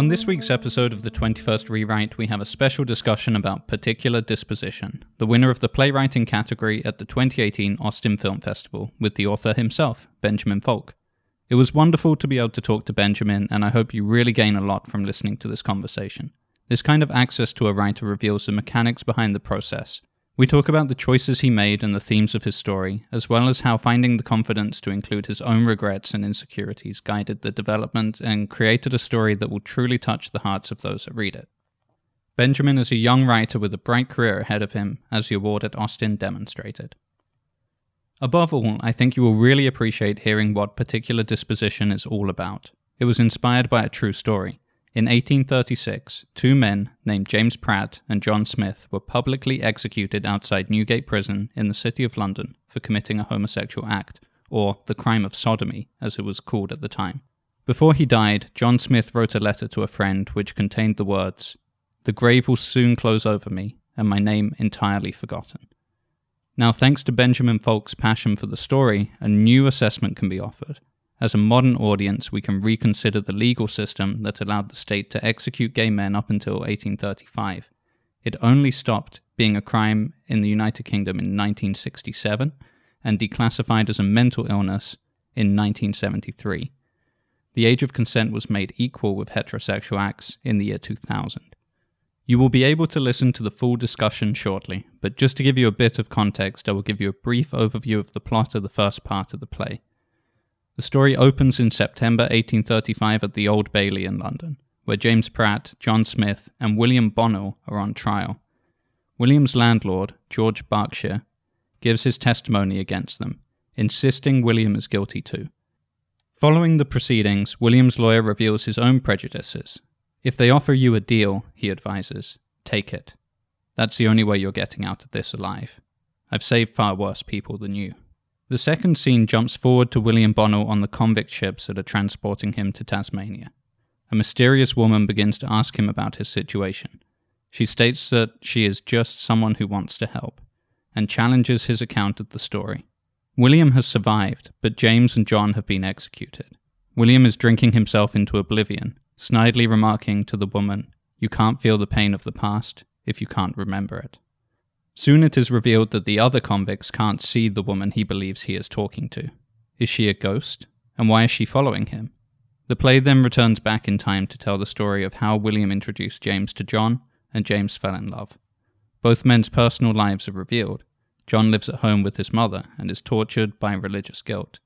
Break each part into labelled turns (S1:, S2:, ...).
S1: On this week's episode of the 21st Rewrite, we have a special discussion about Particular Disposition, the winner of the playwriting category at the 2018 Austin Film Festival, with the author himself, Benjamin Fulk. It was wonderful to be able to talk to Benjamin, and I hope you really gain a lot from listening to this conversation. This kind of access to a writer reveals the mechanics behind the process. We talk about the choices he made and the themes of his story, as well as how finding the confidence to include his own regrets and insecurities guided the development and created a story that will truly touch the hearts of those that read it. Benjamin is a young writer with a bright career ahead of him, as the award at Austin demonstrated. Above all, I think you will really appreciate hearing what Particular Disposition is all about. It was inspired by a true story. In 1836, two men named James Pratt and John Smith were publicly executed outside Newgate Prison in the City of London for committing a homosexual act, or the crime of sodomy, as it was called at the time. Before he died, John Smith wrote a letter to a friend which contained the words, The grave will soon close over me, and my name entirely forgotten. Now, thanks to Benjamin Fulk's passion for the story, a new assessment can be offered. As a modern audience, we can reconsider the legal system that allowed the state to execute gay men up until 1835. It only stopped being a crime in the United Kingdom in 1967 and declassified as a mental illness in 1973. The age of consent was made equal with heterosexual acts in the year 2000. You will be able to listen to the full discussion shortly, but just to give you a bit of context, I will give you a brief overview of the plot of the first part of the play. The story opens in September 1835 at the Old Bailey in London, where James Pratt, John Smith, and William Bonnell are on trial. William's landlord, George Berkshire, gives his testimony against them, insisting William is guilty too. Following the proceedings, William's lawyer reveals his own prejudices if they offer you a deal, he advises, take it. That's the only way you're getting out of this alive. I've saved far worse people than you. The second scene jumps forward to William Bonnell on the convict ships that are transporting him to Tasmania. A mysterious woman begins to ask him about his situation. She states that she is just someone who wants to help, and challenges his account of the story. William has survived, but James and John have been executed. William is drinking himself into oblivion, snidely remarking to the woman, You can't feel the pain of the past if you can't remember it. Soon it is revealed that the other convicts can't see the woman he believes he is talking to. Is she a ghost? And why is she following him? The play then returns back in time to tell the story of how William introduced James to John, and James fell in love. Both men's personal lives are revealed. John lives at home with his mother and is tortured by religious guilt.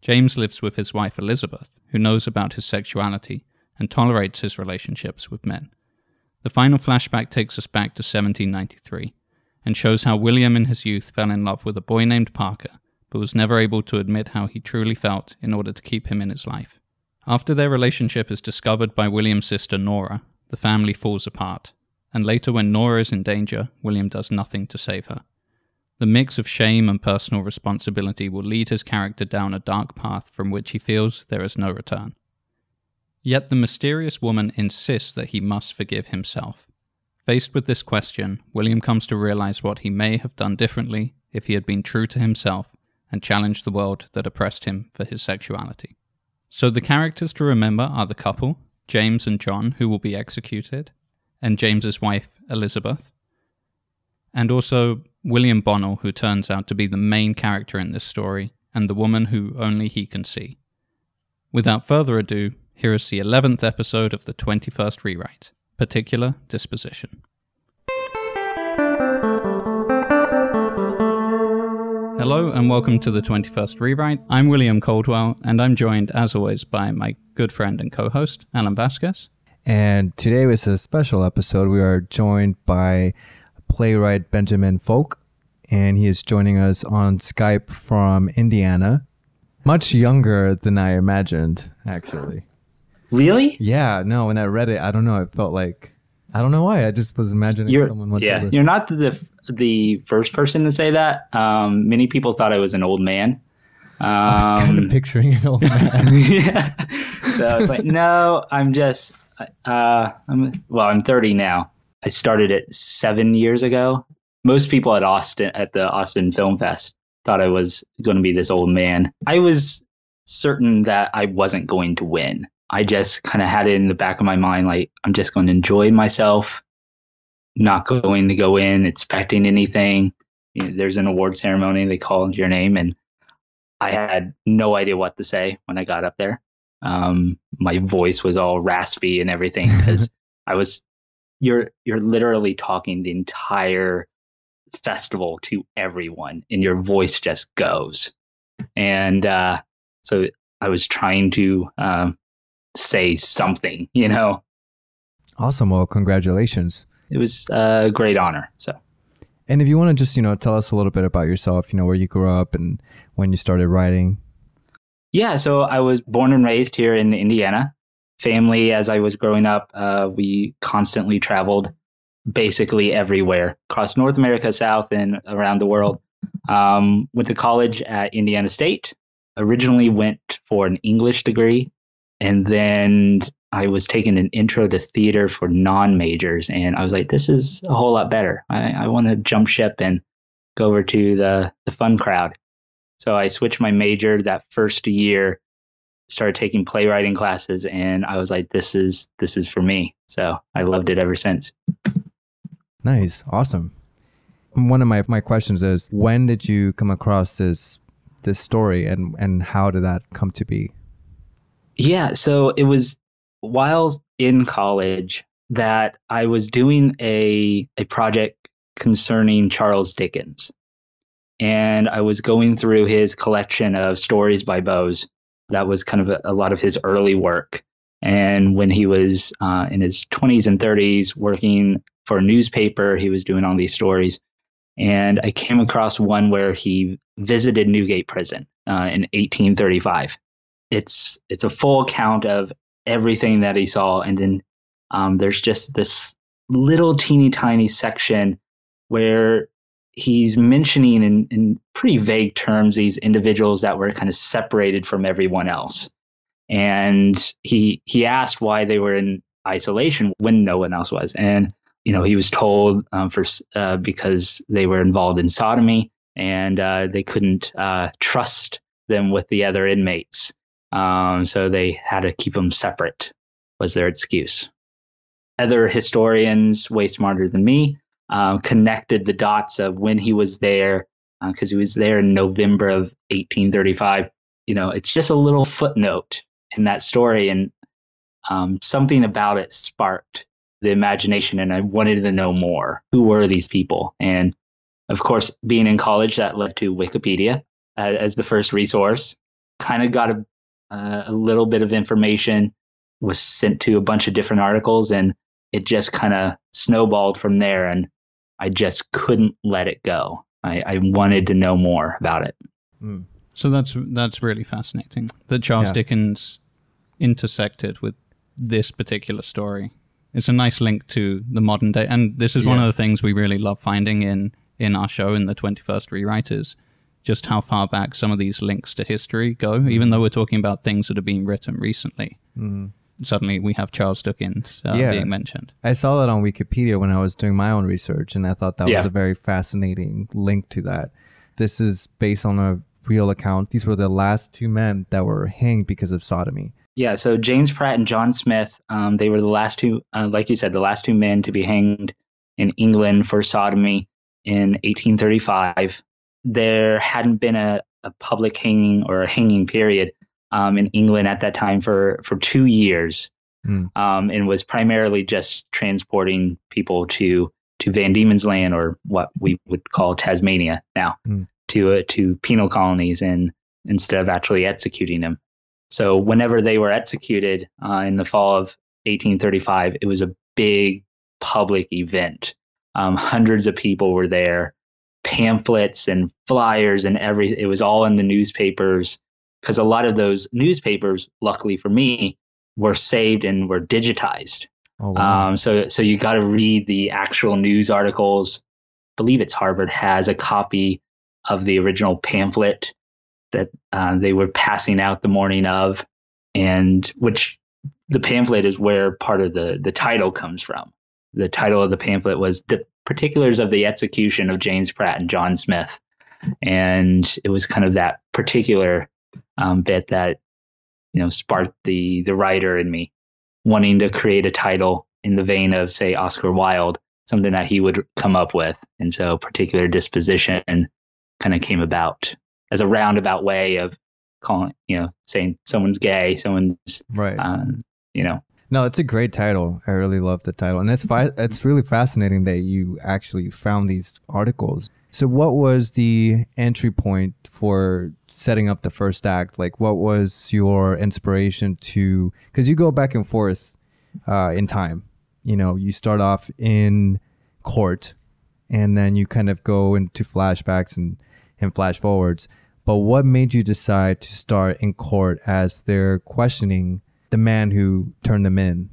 S1: James lives with his wife Elizabeth, who knows about his sexuality and tolerates his relationships with men. The final flashback takes us back to 1793 and shows how William in his youth fell in love with a boy named Parker, but was never able to admit how he truly felt in order to keep him in his life. After their relationship is discovered by William's sister Nora, the family falls apart, and later when Nora is in danger, William does nothing to save her. The mix of shame and personal responsibility will lead his character down a dark path from which he feels there is no return. Yet the mysterious woman insists that he must forgive himself. Faced with this question, William comes to realize what he may have done differently if he had been true to himself and challenged the world that oppressed him for his sexuality. So the characters to remember are the couple, James and John, who will be executed, and James's wife, Elizabeth, and also William Bonnell, who turns out to be the main character in this story, and the woman who only he can see. Without further ado, here is the 11th episode of the 21st Rewrite Particular Disposition. Hello and welcome to the 21st Rewrite. I'm William Coldwell, and I'm joined, as always, by my good friend and co host, Alan Vasquez.
S2: And today was a special episode. We are joined by playwright Benjamin Fulk, and he is joining us on Skype from Indiana. Much younger than I imagined, actually.
S3: Really?
S2: Yeah, no, when I read it, I don't know, it felt like I don't know why. I just was imagining
S3: you're,
S2: someone much
S3: yeah,
S2: older.
S3: You're not the the first person to say that. Um, many people thought I was an old man.
S2: Um, I was kind of um, picturing an old man.
S3: yeah. So I was like, no, I'm just uh, I'm well, I'm 30 now. I started it seven years ago. Most people at Austin at the Austin Film Fest thought I was going to be this old man. I was certain that I wasn't going to win. I just kind of had it in the back of my mind, like I'm just going to enjoy myself, not going to go in expecting anything. You know, there's an award ceremony, they called your name, and I had no idea what to say when I got up there. Um, my voice was all raspy and everything because I was you're you're literally talking the entire festival to everyone and your voice just goes and uh, so i was trying to um, say something you know
S2: Awesome. Well, congratulations.
S3: it was a great honor so
S2: And if you want to just, you know, tell us a little bit about yourself, you know, where you grew up and when you started writing.
S3: Yeah, so I was born and raised here in Indiana. Family, as I was growing up, uh, we constantly traveled basically everywhere across North America, South, and around the world. Um, went to college at Indiana State. Originally went for an English degree, and then I was taking an intro to theater for non majors, and I was like, "This is a whole lot better. I, I want to jump ship and go over to the the fun crowd." So I switched my major that first year, started taking playwriting classes, and I was like, "This is this is for me." So I loved it ever since.
S2: Nice. Awesome. One of my, my questions is when did you come across this this story and, and how did that come to be?
S3: Yeah, so it was while in college that I was doing a a project concerning Charles Dickens. And I was going through his collection of stories by Boz. That was kind of a, a lot of his early work. And when he was uh, in his 20s and 30s working for a newspaper, he was doing all these stories. And I came across one where he visited Newgate Prison uh, in 1835 it's it's a full account of everything that he saw. And then um, there's just this little teeny tiny section where he's mentioning in, in pretty vague terms these individuals that were kind of separated from everyone else. And he he asked why they were in isolation when no one else was. And you know he was told um, for uh, because they were involved in sodomy and uh, they couldn't uh, trust them with the other inmates um, so they had to keep them separate, was their excuse. Other historians, way smarter than me, um, connected the dots of when he was there, because uh, he was there in November of 1835. You know, it's just a little footnote in that story, and um, something about it sparked the imagination, and I wanted to know more. Who were these people? And of course, being in college, that led to Wikipedia uh, as the first resource. Kind of got a uh, a little bit of information was sent to a bunch of different articles and it just kind of snowballed from there and i just couldn't let it go i, I wanted to know more about it
S2: Mm.
S1: So that's that's really fascinating that Charles
S2: Yeah.
S1: Dickens intersected with this particular story. It's a nice link to the modern day, and this is one of the things we really love finding in in our show in the Twenty First Rewriters, just how far back some of these links to history go. Even though we're talking about things that have been written recently,
S2: Mm.
S1: suddenly we have Charles Dickens uh,
S2: Yeah.
S1: being mentioned.
S2: I saw that on Wikipedia when I was doing my own research, and I thought that was a very fascinating link to that. This is based on a real account. These were the last two men that were hanged because of sodomy.
S3: yeah so james pratt and john smith um, they were the last two uh, like you said the last two men to be hanged in england for sodomy in 1835 there hadn't been a, a public hanging or a hanging period um, in england at that time for for two years
S2: Hmm.
S3: um, and was primarily just transporting people to to Van Diemen's Land or what we would call Tasmania now
S2: Hmm.
S3: to uh, to penal colonies and instead of actually executing them. So whenever they were executed uh, in the fall of 1835, it was a big public event. Um, hundreds of people were there, pamphlets and flyers and every. It was all in the newspapers because a lot of those newspapers, luckily for me, were saved and were digitized.
S2: Oh wow!
S3: Um, so so you got to read the actual news articles. I believe it's Harvard has a copy of the original pamphlet that uh, they were passing out the morning of, and which the pamphlet is where part of the the title comes from. The title of the pamphlet was the particulars of the execution of James Pratt and John Smith, and it was kind of that particular um, bit that you know sparked the the writer in me wanting to create a title in the vein of say Oscar Wilde, something that he would come up with, and so particular disposition kind of came about as a roundabout way of calling, you know, saying someone's gay, someone's
S2: Right.
S3: um, you know,
S2: No, it's a great title. I really love the title, and it's fi- it's really fascinating that you actually found these articles. So, what was the entry point for setting up the first act? Like, what was your inspiration to? Because you go back and forth uh, in time. You know, you start off in court, and then you kind of go into flashbacks and and flash forwards. But what made you decide to start in court as they're questioning the man who turned them in?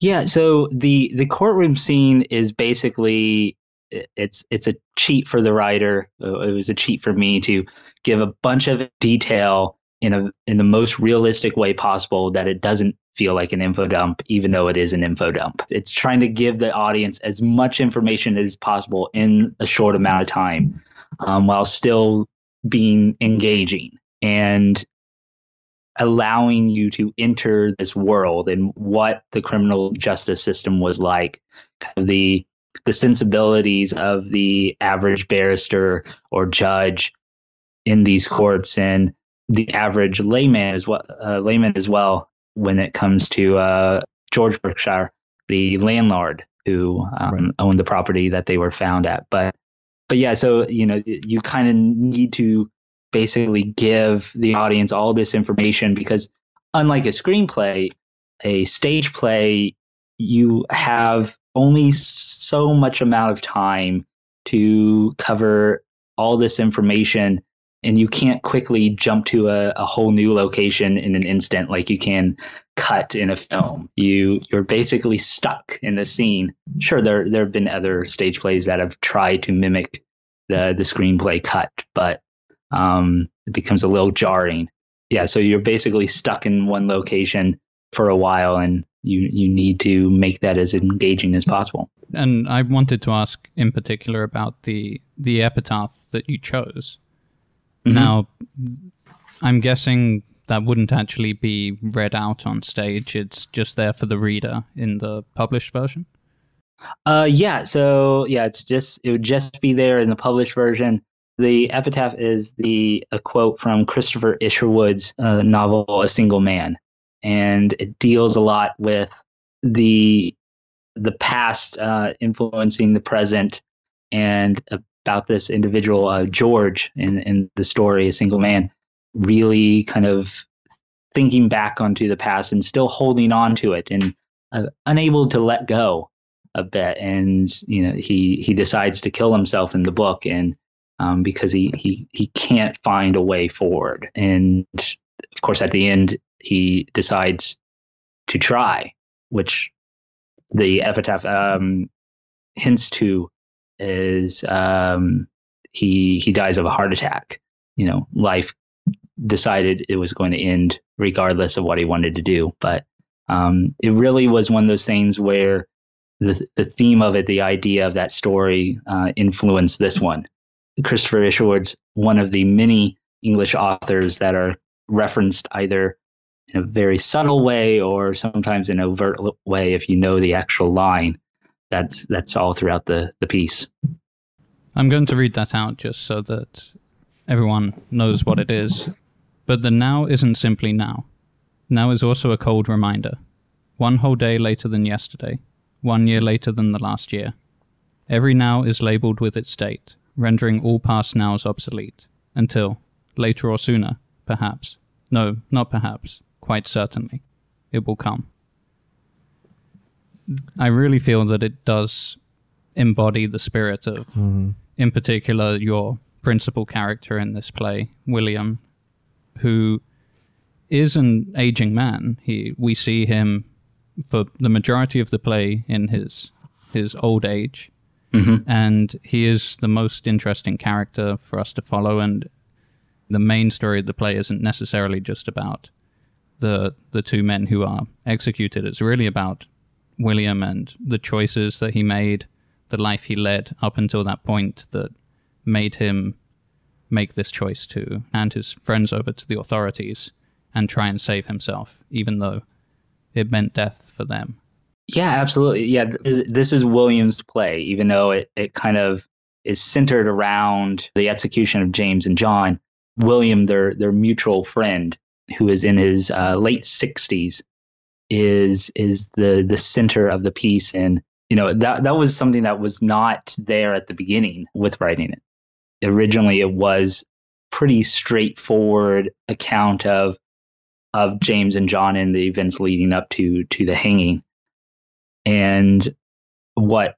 S3: Yeah, so the the courtroom scene is basically it's it's a cheat for the writer. Uh, It was a cheat for me to give a bunch of detail in a in the most realistic way possible that it doesn't feel like an info dump, even though it is an info dump. It's trying to give the audience as much information as possible in a short amount of time, um, while still being engaging and allowing you to enter this world and what the criminal justice system was like kind of the the sensibilities of the average barrister or judge in these courts and the average layman as well uh, layman as well when it comes to uh, George Berkshire the landlord who um,
S2: Right.
S3: owned the property that they were found at but but yeah so you know you kind of need to basically give the audience all this information because unlike a screenplay a stage play you have only so much amount of time to cover all this information and you can't quickly jump to a, a whole new location in an instant like you can cut in a film. You you're basically stuck in the scene. Sure there there have been other stage plays that have tried to mimic the the screenplay cut but um, it becomes a little jarring. Yeah, so you're basically stuck in one location for a while, and you you need to make that as engaging as possible.
S1: And I wanted to ask in particular about the the epitaph that you chose.
S3: Mhm.
S1: Now, I'm guessing that wouldn't actually be read out on stage. It's just there for the reader in the published version.
S3: Uh, yeah. So yeah, it's just it would just be there in the published version. The epitaph is the a quote from Christopher Isherwood's uh, novel A Single Man, and it deals a lot with the the past uh, influencing the present, and about this individual uh, George in in the story A Single Man, really kind of thinking back onto the past and still holding on to it and uh, unable to let go a bit. And you know he he decides to kill himself in the book and um, because he he he can't find a way forward. And of course at the end he decides to try which the epitaph um, hints to is um, he he dies of a heart attack. You know life decided it was going to end regardless of what he wanted to do. But um, it really was one of those things where the the theme of it, the idea of that story, uh, influenced this one. Christopher Isherwood's one of the many English authors that are referenced either in a very subtle way or sometimes in an overt way. If you know the actual line, that's that's all throughout the the piece.
S1: I'm going to read that out just so that everyone knows what it is. But the now isn't simply now. Now is also a cold reminder. One whole day later than yesterday. One year later than the last year. Every now is labeled with its date, rendering all past nows obsolete. Until, later or sooner, perhaps. No, not perhaps. Quite certainly. It will come. I really feel that it does embody the spirit of mm-hmm. in particular your principal character in this play, William, who is an aging man. He we see him for the majority of the play in his his old age,
S3: hmm
S1: and he is the most interesting character for us to follow. And the main story of the play isn't necessarily just about the the two men who are executed. It's really about William and the choices that he made, the life he led up until that point that made him make this choice to hand his friends over to the authorities and try and save himself, even though it meant death for them.
S3: Yeah, absolutely. Yeah, this, this is William's play, even though it, it kind of is centered around the execution of James and John. William, their their mutual friend, who is in his uh, late sixties, is is the the center of the piece, and you know that that was something that was not there at the beginning with writing it. Originally, it was pretty straightforward account of of James and John and the events leading up to to the hanging. And what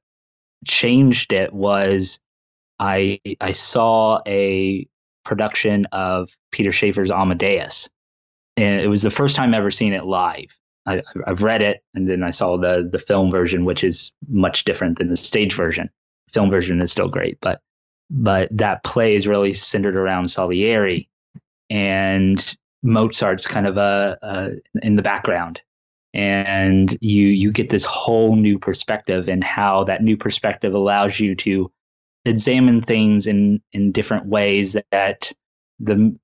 S3: changed it was I I saw a production of Peter Shaffer's Amadeus, and it was the first time i ever seen it live. I, have read it, and then I saw the the film version, which is much different than the stage version. Film version is still great, but but that play is really centered around Salieri, and Mozart's kind of a, a in the background, and you you get this whole new perspective, and how that new perspective allows you to examine things in in different ways that the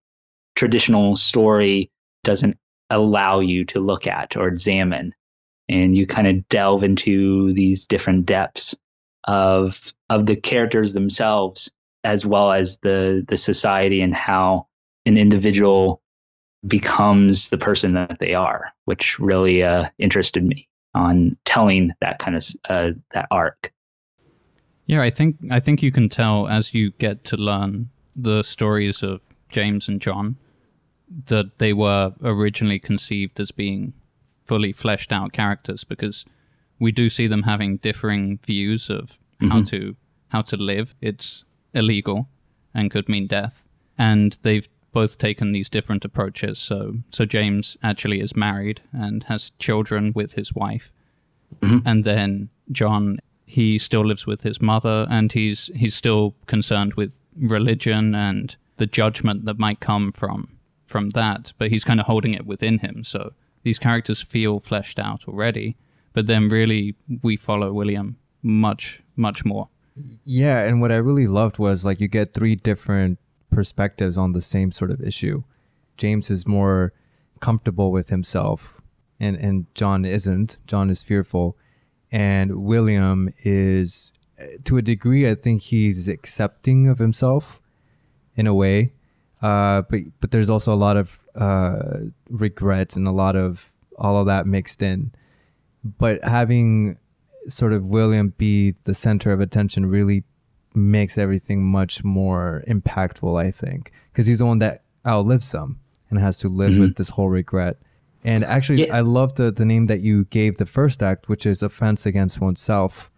S3: traditional story doesn't allow you to look at or examine. And you kind of delve into these different depths of of the characters themselves as well as the the society and how an individual becomes the person that they are which really uh, interested me on telling that kind of uh, that arc
S1: yeah i think i think you can tell as you get to learn the stories of james and john that they were originally conceived as being fully fleshed out characters because we do see them having differing views of mm-hmm. how to how to live. It's illegal and could mean death. And they've both taken these different approaches. So so James actually is married and has children with his wife. Mm-hmm. And then John he still lives with his mother and he's he's still concerned with religion and the judgment that might come from from that, but he's kind of holding it within him. So these characters feel fleshed out already, but then really we follow William much, much more.
S2: Yeah, and what I really loved was like you get three different perspectives on the same sort of issue. James is more comfortable with himself, and and John isn't. John is fearful, and William is, to a degree, I think he's accepting of himself, in a way, uh, but but there's also a lot of uh, regrets and a lot of all of that mixed in. But having sort of William be the center of attention really makes everything much more impactful, I think, because he's the one that outlives them and has to live mm-hmm. with this whole regret. And actually, yeah. I love the, the name that you gave the first act, which is Offense Against Oneself.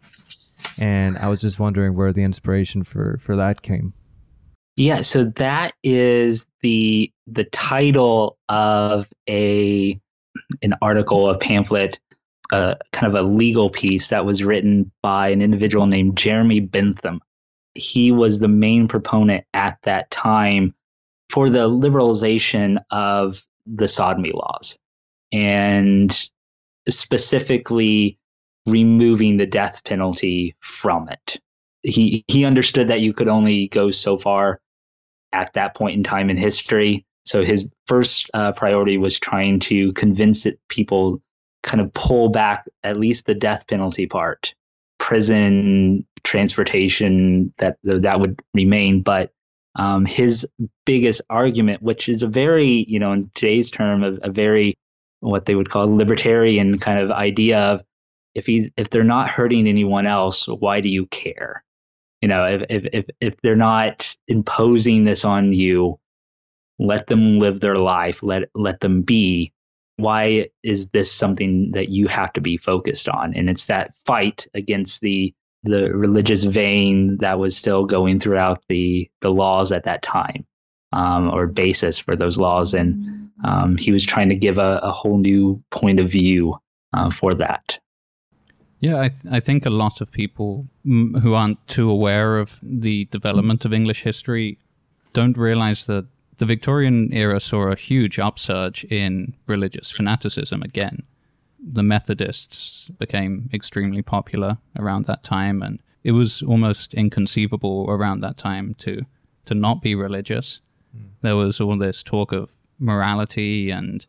S2: And I was just wondering where the inspiration for, for that came.
S3: Yeah, so that is the the title of a an article, a pamphlet, uh, kind of a legal piece that was written by an individual named Jeremy Bentham. He was the main proponent at that time for the liberalization of the sodomy laws and specifically removing the death penalty from it. He he understood that you could only go so far at that point in time in history. So his first uh, priority was trying to convince it, people kind of pull back at least the death penalty part, prison, transportation that that would remain. But um, his biggest argument, which is a very, you know, in today's term, a, a very what they would call libertarian kind of idea of if he's if they're not hurting anyone else, why do you care? you know if if if, if they're not imposing this on you let them live their life let let them be why is this something that you have to be focused on? And it's that fight against the the religious vein that was still going throughout the the laws at that time um, or basis for those laws. And um, he was trying to give a, a whole new point of view uh, for that.
S1: Yeah, I, th- I think a lot of people m- who aren't too aware of the development of English history don't realize that the Victorian era saw a huge upsurge in religious fanaticism again. The Methodists became extremely popular around that time, and it was almost inconceivable around that time to, to not be religious. Mm. There was all this talk of morality and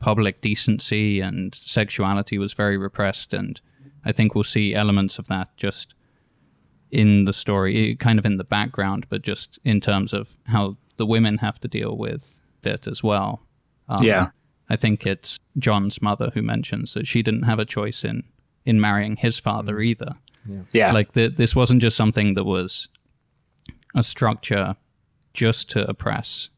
S1: public decency and sexuality was very repressed, and I think we'll see elements of that just in the story, kind of in the background, but just in terms of how the women have to deal with it as well.
S3: Um, yeah.
S1: I think it's John's mother who mentions that she didn't have a choice in in marrying his father mm. either.
S3: Yeah. yeah.
S1: Like the, this wasn't just something that was a structure just to oppress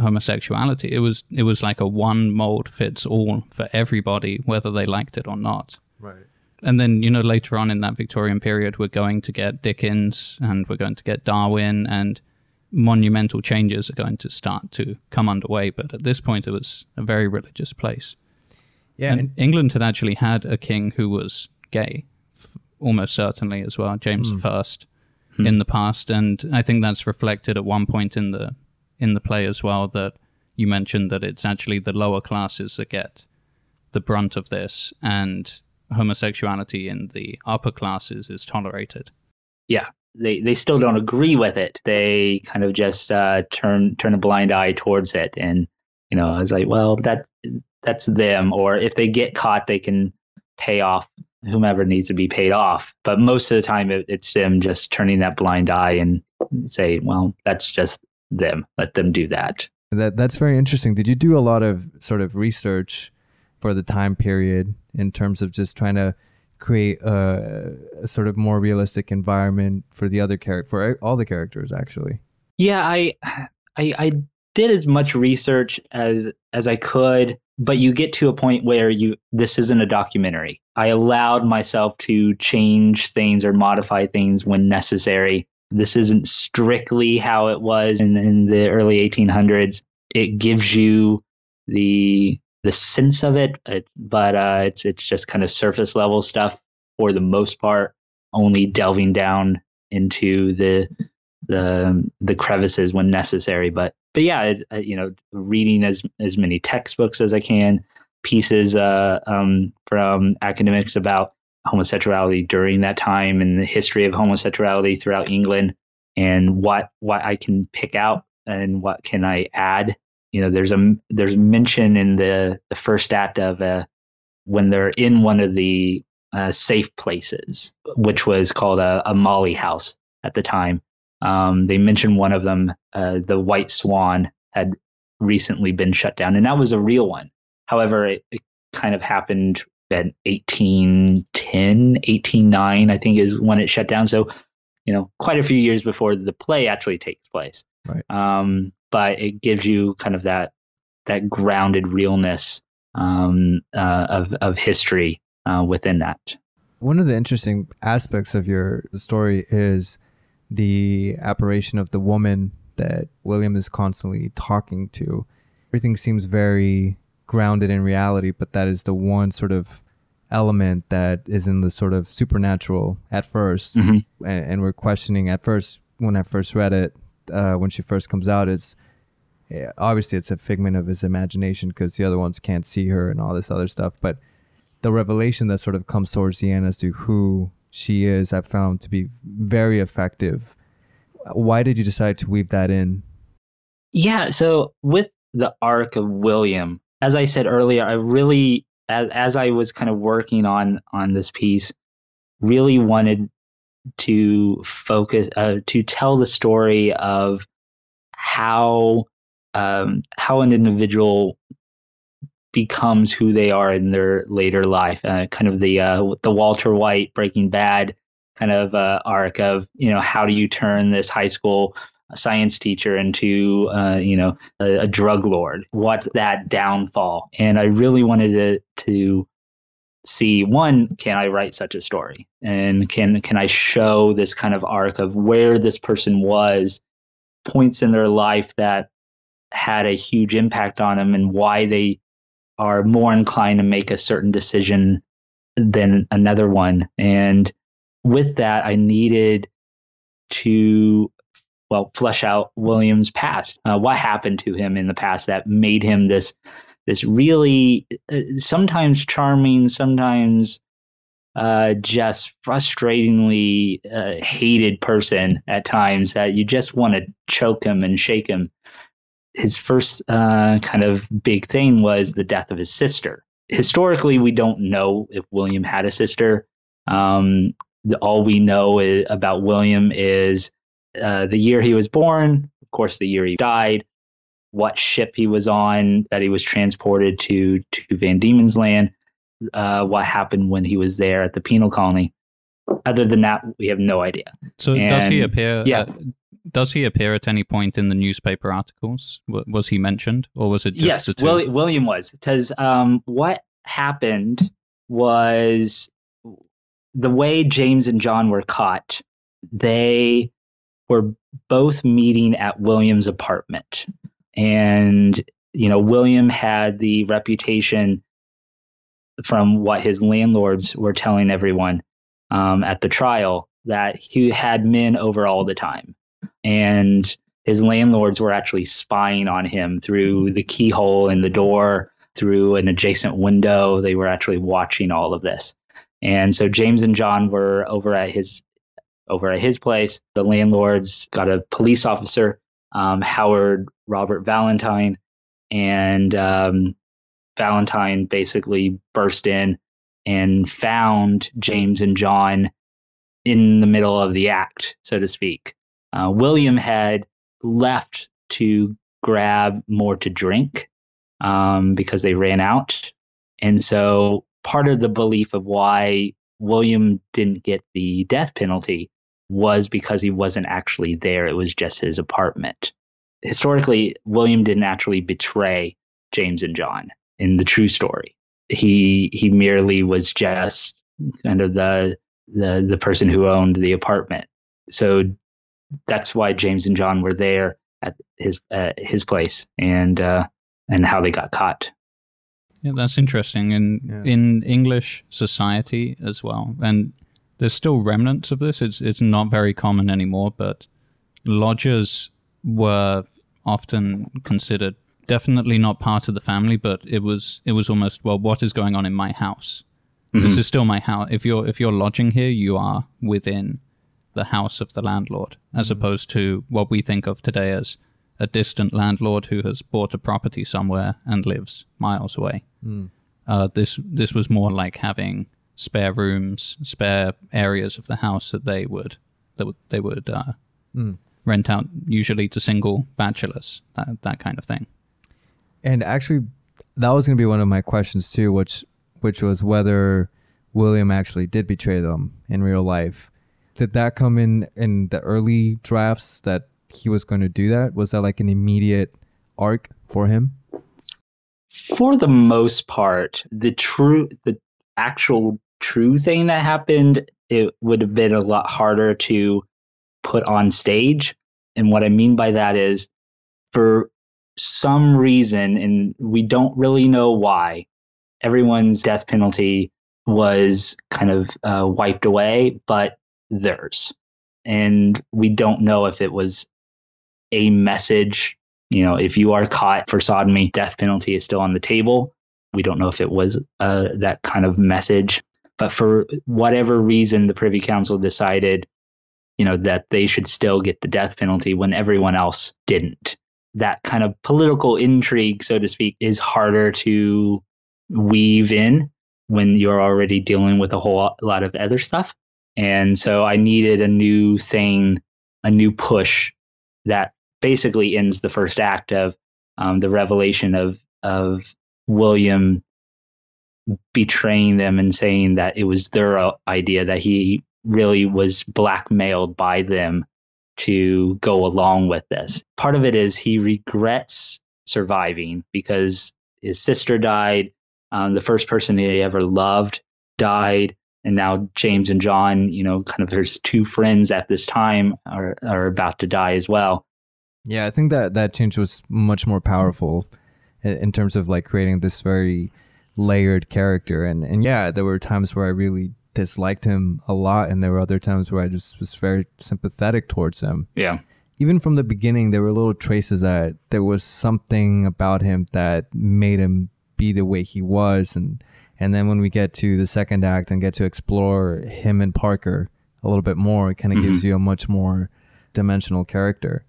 S1: homosexuality. It was it was like a one mold fits all for everybody, whether they liked it or not.
S2: Right.
S1: And then you know later on in that Victorian period, we're going to get Dickens and we're going to get Darwin, and monumental changes are going to start to come underway. But at this point, it was a very religious place.
S2: Yeah,
S1: and, and England had actually had a king who was gay, almost certainly as well, James mm. I, hmm. in the past, and I think that's reflected at one point in the in the play as well. That you mentioned that it's actually the lower classes that get the brunt of this, and homosexuality in the upper classes is tolerated.
S3: Yeah, they they still don't agree with it. They kind of just uh, turn turn a blind eye towards it, and you know, I was like, well, that that's them. Or if they get caught, they can pay off whomever needs to be paid off. But most of the time, it, it's them just turning that blind eye and say, well, that's just them. Let them do that.
S2: That that's very interesting. Did you do a lot of sort of research for the time period in terms of just trying to create a, a sort of more realistic environment for the other character for all the characters actually?
S3: Yeah, I I, I did as much research as as I could, but you get to a point where you this isn't a documentary. I allowed myself to change things or modify things when necessary. This isn't strictly how it was in, in the early 1800s. It gives you the the sense of it, but uh, it's it's just kind of surface level stuff for the most part. Only delving down into the the the crevices when necessary. But but yeah, uh, you know, reading as as many textbooks as I can, pieces uh, um, from academics about homosexuality during that time and the history of homosexuality throughout England, and what what I can pick out and what can I add. You know, there's a there's mention in the the first act of uh, when they're in one of the uh, safe places, which was called a, a Molly House at the time, um, they mentioned one of them, uh, the White Swan, had recently been shut down, and that was a real one. However, it, it kind of happened at 1810, 1809, I think is when it shut down. So, you know, quite a few years before the play actually takes place.
S2: Right.
S3: Um, but it gives you kind of that that grounded realness um, uh, of of history uh, within that.
S2: One of the interesting aspects of your story is the apparition of the woman that William is constantly talking to. Everything seems very grounded in reality, but that is the one sort of element that is in the sort of supernatural at 1st
S3: mm-hmm.
S2: and, and, we're questioning at first when I first read it, uh, when she first comes out, it's yeah, obviously it's a figment of his imagination because the other ones can't see her and all this other stuff. But the revelation that sort of comes towards the end as to who she is, I've found to be very effective. Why did you decide to weave that in?
S3: Yeah, so with the arc of William, as I said earlier, I really as as I was kind of working on on this piece, really wanted to focus uh, to tell the story of how um, how an individual becomes who they are in their later life. Uh, kind of the uh, the Walter White Breaking Bad kind of uh, arc of you know how do you turn this high school science teacher into uh, you know a, a, drug lord? What's that downfall? And I really wanted to to see one can i write such a story and can can i show this kind of arc of where this person was points in their life that had a huge impact on them and why they are more inclined to make a certain decision than another one. And with that, I needed to, well, flesh out William's past. Uh, what happened to him in the past that made him this, this really uh, sometimes charming, sometimes uh, just frustratingly uh, hated person at times that you just want to choke him and shake him his first uh, kind of big thing was the death of his sister. Historically, we don't know if William had a sister. Um, all we know is, about William is uh, the year he was born, of course, the year he died, what ship he was on that he was transported to to Van Diemen's Land, uh, what happened when he was there at the penal colony. Other than that, we have no idea.
S1: So does he appear?
S3: yeah.
S1: uh, does he appear at any point in the newspaper articles? W- was he mentioned, or was it just
S3: yes? Will, William was because um, what happened was the way James and John were caught. They were both meeting at William's apartment, and you know William had the reputation from what his landlords were telling everyone um, at the trial that he had men over all the time, and his landlords were actually spying on him through the keyhole in the door, through an adjacent window. They were actually watching all of this. And so James and John were over at his over at his place. The landlords got a police officer, um, Howard Robert Valentine, and um, Valentine basically burst in and found James and John in the middle of the act, so to speak. Uh, William had left to grab more to drink um, because they ran out. And so part of the belief of why William didn't get the death penalty was because he wasn't actually there. It was just his apartment. Historically, William didn't actually betray James and John in the true story. He he merely was just kind of the the the person who owned the apartment. So that's why James and John were there at his uh, his place and uh, and how they got caught.
S1: Yeah, that's interesting. In
S2: Yeah.
S1: in English society as well, and there's still remnants of this. It's it's not very common anymore, but lodgers were often considered definitely not part of the family, but it was it was almost well, what is going on in my house? This
S3: Mhm.
S1: is still my house. If you're if you're lodging here, you are within the house of the landlord, as opposed to what we think of today as a distant landlord who has bought a property somewhere and lives miles away.
S2: Mm.
S1: Uh, this this was more like having spare rooms, spare areas of the house that they would that would, they would uh,
S2: Mm.
S1: Rent out usually to single bachelors, that that kind of thing.
S2: And actually, that was going to be one of my questions too, which which was whether William actually did betray them in real life. Did that come in in the early drafts that he was going to do that? Was that like an immediate arc for him?
S3: For the most part, the true the actual true thing that happened, it would have been a lot harder to put on stage. And what I mean by that is for some reason, and we don't really know why, everyone's death penalty was kind of uh, wiped away, but theirs. And we don't know if it was a message. You know, if you are caught for sodomy, death penalty is still on the table. We don't know if it was uh, that kind of message. But for whatever reason, the Privy Council decided, you know, that they should still get the death penalty when everyone else didn't. That kind of political intrigue, so to speak, is harder to weave in when you're already dealing with a whole lot of other stuff. And so I needed a new thing, a new push that basically ends the first act of um, the revelation of of William betraying them and saying that it was their uh, idea that he really was blackmailed by them to go along with this. Part of it is he regrets surviving because his sister died, um, the first person he ever loved died, and now James and John, you know, kind of his two friends at this time are are about to die as well.
S2: Yeah, I think that that change was much more powerful in, terms of like creating this very layered character. And and yeah, there were times where I really disliked him a lot, and there were other times where I just was very sympathetic towards him.
S3: Yeah.
S2: Even from the beginning, there were little traces that there was something about him that made him be the way he was, and and then when we get to the second act and get to explore him and Parker a little bit more, it kind of gives mm-hmm. you a much more dimensional character.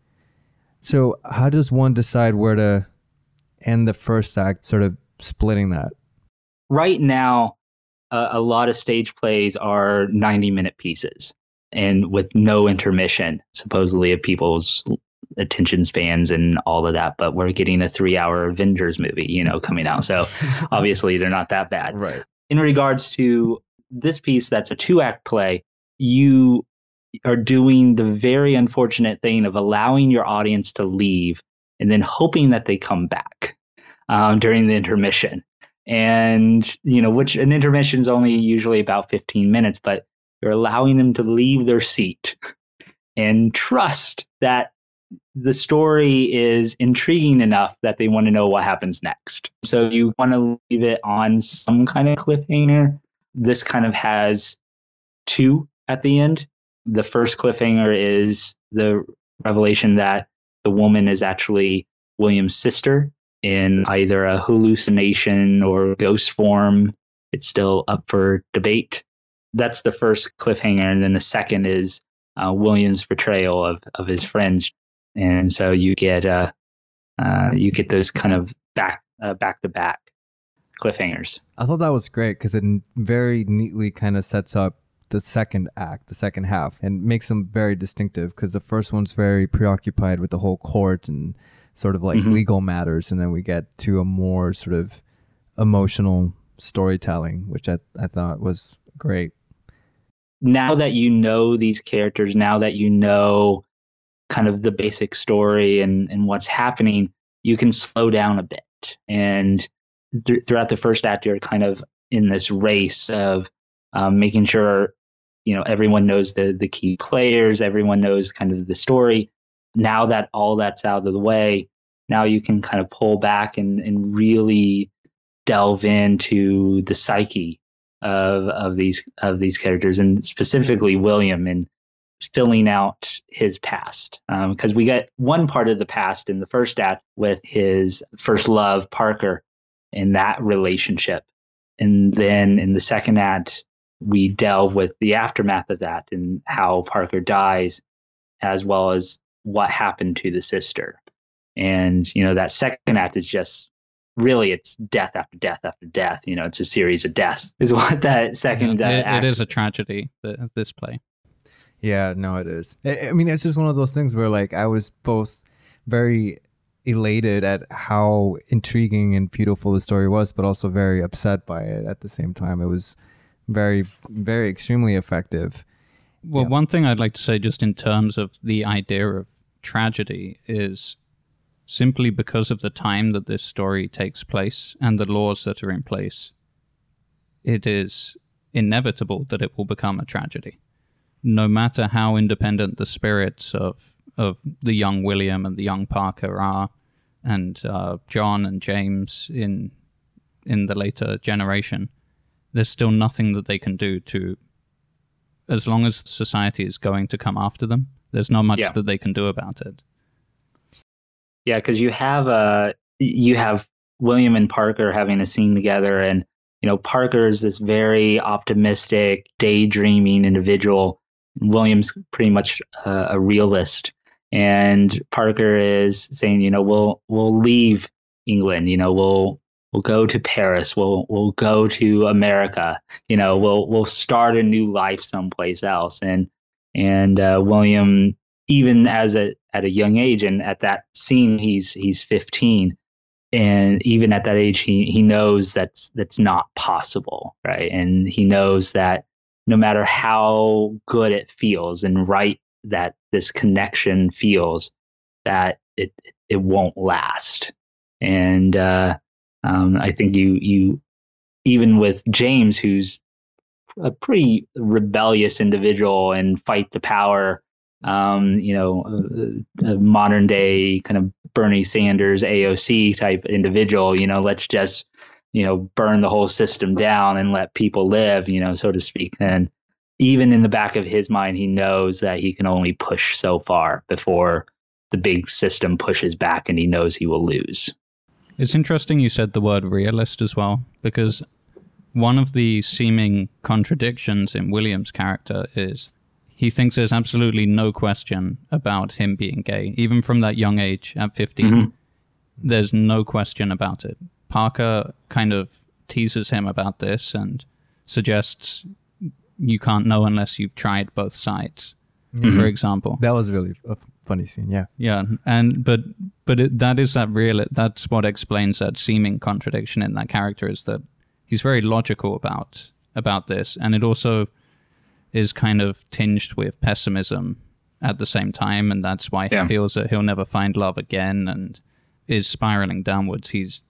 S2: So, how does one decide where to end the first act, sort of splitting that?
S3: Right now, a lot of stage plays are 90 minute pieces and with no intermission, supposedly, of people's attention spans and all of that. But we're getting a three hour Avengers movie, you know, coming out. So obviously, they're not that bad.
S2: Right.
S3: In regards to this piece, that's a two act play, you are doing the very unfortunate thing of allowing your audience to leave and then hoping that they come back um, during the intermission. And, you know, which an intermission is only usually about 15 minutes, but you're allowing them to leave their seat and trust that the story is intriguing enough that they want to know what happens next. So you want to leave it on some kind of cliffhanger. This kind of has two at the end. The first cliffhanger is the revelation that the woman is actually William's sister in either a hallucination or ghost form. It's still up for debate. That's the first cliffhanger. And then the second is uh, William's betrayal of, of his friends. And so you get uh, uh, you get those kind of back back to back cliffhangers.
S2: I thought that was great because it very neatly kind of sets up the second act, the second half, and makes them very distinctive because the first one's very preoccupied with the whole court and sort of like mm-hmm. legal matters, and then we get to a more sort of emotional storytelling, which I, I thought was great.
S3: Now that you know these characters, now that you know kind of the basic story and, and what's happening, you can slow down a bit. And th- throughout the first act, you're kind of in this race of um, making sure you know everyone knows the the key players, everyone knows kind of the story. Now that all that's out of the way, now you can kind of pull back and and really delve into the psyche of of these of these characters and specifically William and filling out his past because um, we get one part of the past in the first act with his first love Parker and that relationship. And then in the second act we delve with the aftermath of that and how Parker dies as well as what happened to the sister and you know that second act is just really it's death after death after death you know it's a series of deaths is what that second
S1: yeah,
S3: uh,
S1: it, it is a tragedy the, this play
S2: yeah, no, it is. I, I mean, it's just one of those things where like I was both very elated at how intriguing and beautiful the story was, but also very upset by it at the same time. It was very, very extremely effective.
S1: Well, yeah. one thing I'd like to say, just in terms of the idea of tragedy, is simply because of the time that this story takes place and the laws that are in place, it is inevitable that it will become a tragedy no matter how independent the spirits of of the young William and the young Parker are, and uh, John and James in in the later generation, there's still nothing that they can do to. As long as society is going to come after them, there's not much yeah. that they can do about it.
S3: Yeah, because you have uh you have William and Parker having a scene together, and you know Parker is this very optimistic, daydreaming individual Williams pretty much uh, a realist, and Parker is saying, you know, we'll we'll leave England, you know, we'll we'll go to Paris, we'll we'll go to America, you know, we'll we'll start a new life someplace else, and and uh, William, even as a at a young age, and at that scene, he's he's 15, and even at that age, he he knows that's that's not possible, right? And he knows that no matter how good it feels and right that this connection feels, that it it won't last. And uh, um, I think you you even with James, who's a pretty rebellious individual and fight the power, um, you know, a, a modern day kind of Bernie Sanders AOC type individual. You know, let's just you know, burn the whole system down and let people live, you know, so to speak, And even in the back of his mind, he knows that he can only push so far before the big system pushes back and he knows he will lose.
S1: It's interesting you said the word realist as well, because one of the seeming contradictions in William's character is he thinks there's absolutely no question about him being gay, even from that young age at 15.
S3: Mhm.
S1: There's no question about it. Parker kind of teases him about this and suggests you can't know unless you've tried both sides,
S3: Mm-hmm.
S1: for example.
S2: That was really a funny scene. Yeah.
S1: Yeah, and but but it, that is that real. That's what explains that seeming contradiction in that character is that he's very logical about about this, and it also is kind of tinged with pessimism at the same time, and that's why
S3: Yeah.
S1: he feels that he'll never find love again, and is spiraling downwards. He's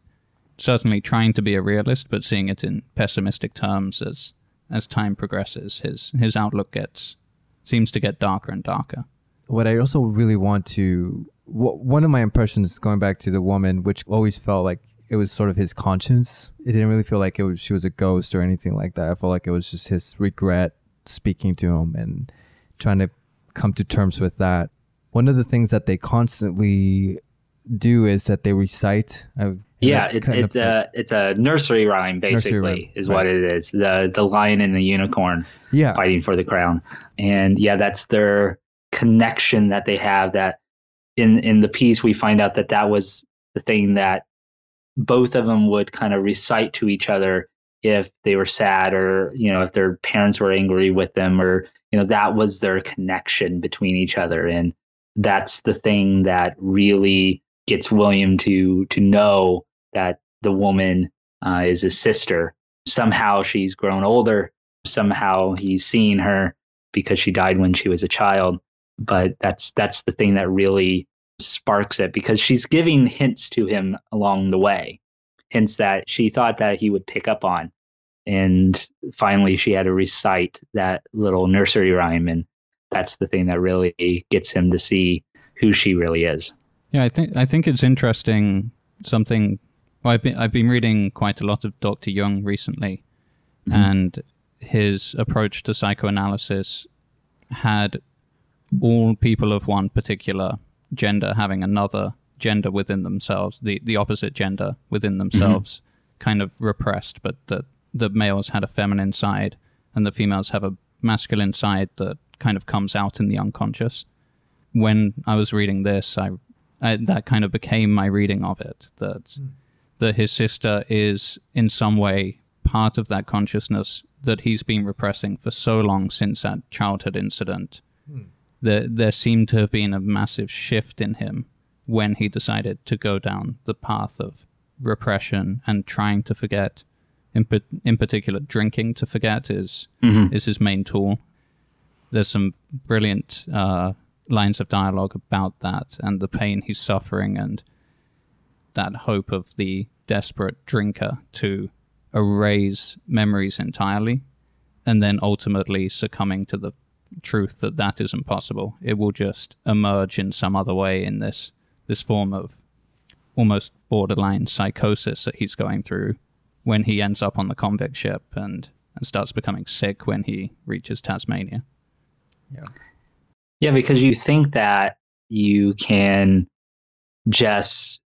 S1: certainly trying to be a realist, but seeing it in pessimistic terms as as time progresses. His his outlook gets seems to get darker and darker.
S2: What I also really want to wh- one of my impressions going back to the woman, which always felt like it was sort of his conscience. It didn't really feel like it was she was a ghost or anything like that. I felt like it was just his regret speaking to him and trying to come to terms with that. One of the things that they constantly do is that they recite. and
S3: Yeah, it's it's a it's a nursery rhyme basically
S2: rhyme,
S3: is
S2: right.
S3: what it is. The the lion and the unicorn
S2: yeah,
S3: fighting for the crown. And yeah, that's their connection that they have that in in the piece we find out that that was the thing that both of them would kind of recite to each other if they were sad or you know if their parents were angry with them or you know that was their connection between each other and that's the thing that really gets William to to know that the woman uh, is his sister. Somehow she's grown older. Somehow he's seen her because she died when she was a child. But that's that's the thing that really sparks it because she's giving hints to him along the way, hints that she thought that he would pick up on. And finally, she had to recite that little nursery rhyme, and that's the thing that really gets him to see who she really is.
S1: Yeah, I think I think it's interesting. Something well, I've been I've been reading quite a lot of Dr. Jung recently,
S3: Mhm.
S1: and his approach to psychoanalysis had all people of one particular gender having another gender within themselves, the the opposite gender within mm-hmm. themselves, kind of repressed, but that the males had a feminine side and the females have a masculine side that kind of comes out in the unconscious. When I was reading this, I, I that kind of became my reading of it. That mm. that his sister is in some way part of that consciousness that he's been repressing for so long since that childhood incident. Hmm. There, there seemed to have been a massive shift in him when he decided to go down the path of repression and trying to forget. In, in particular, drinking to forget is
S3: Mhm.
S1: is his main tool. There's some brilliant uh, lines of dialogue about that and the pain he's suffering and that hope of the desperate drinker to erase memories entirely and then ultimately succumbing to the truth that that isn't possible. It will just emerge in some other way in this this form of almost borderline psychosis that he's going through when he ends up on the convict ship and, and starts becoming sick when he reaches Tasmania.
S3: Yeah, Yeah, because you think that you can just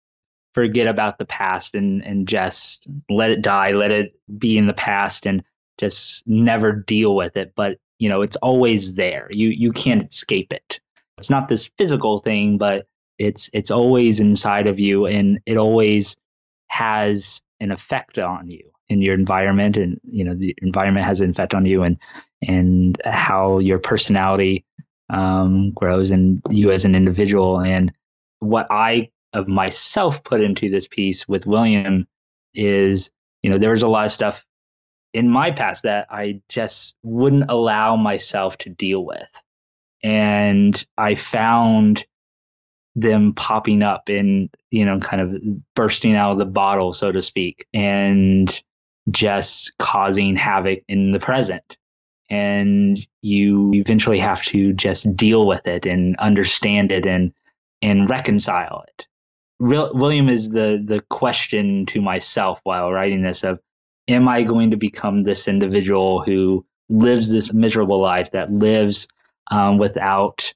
S3: forget about the past and, and just let it die, let it be in the past and just never deal with it. But you know, it's always there. You you can't escape it. It's not this physical thing, but it's it's always inside of you and it always has an effect on you in your environment and you know the environment has an effect on you and and how your personality um, grows and you as an individual. And what I of myself put into this piece with William is, you know, there's a lot of stuff in my past that I just wouldn't allow myself to deal with. And I found them popping up and, you know, kind of bursting out of the bottle, so to speak, and just causing havoc in the present and you eventually have to just deal with it and understand it and and reconcile it. William is the the question to myself while writing this of am I going to become this individual who lives this miserable life that lives um, without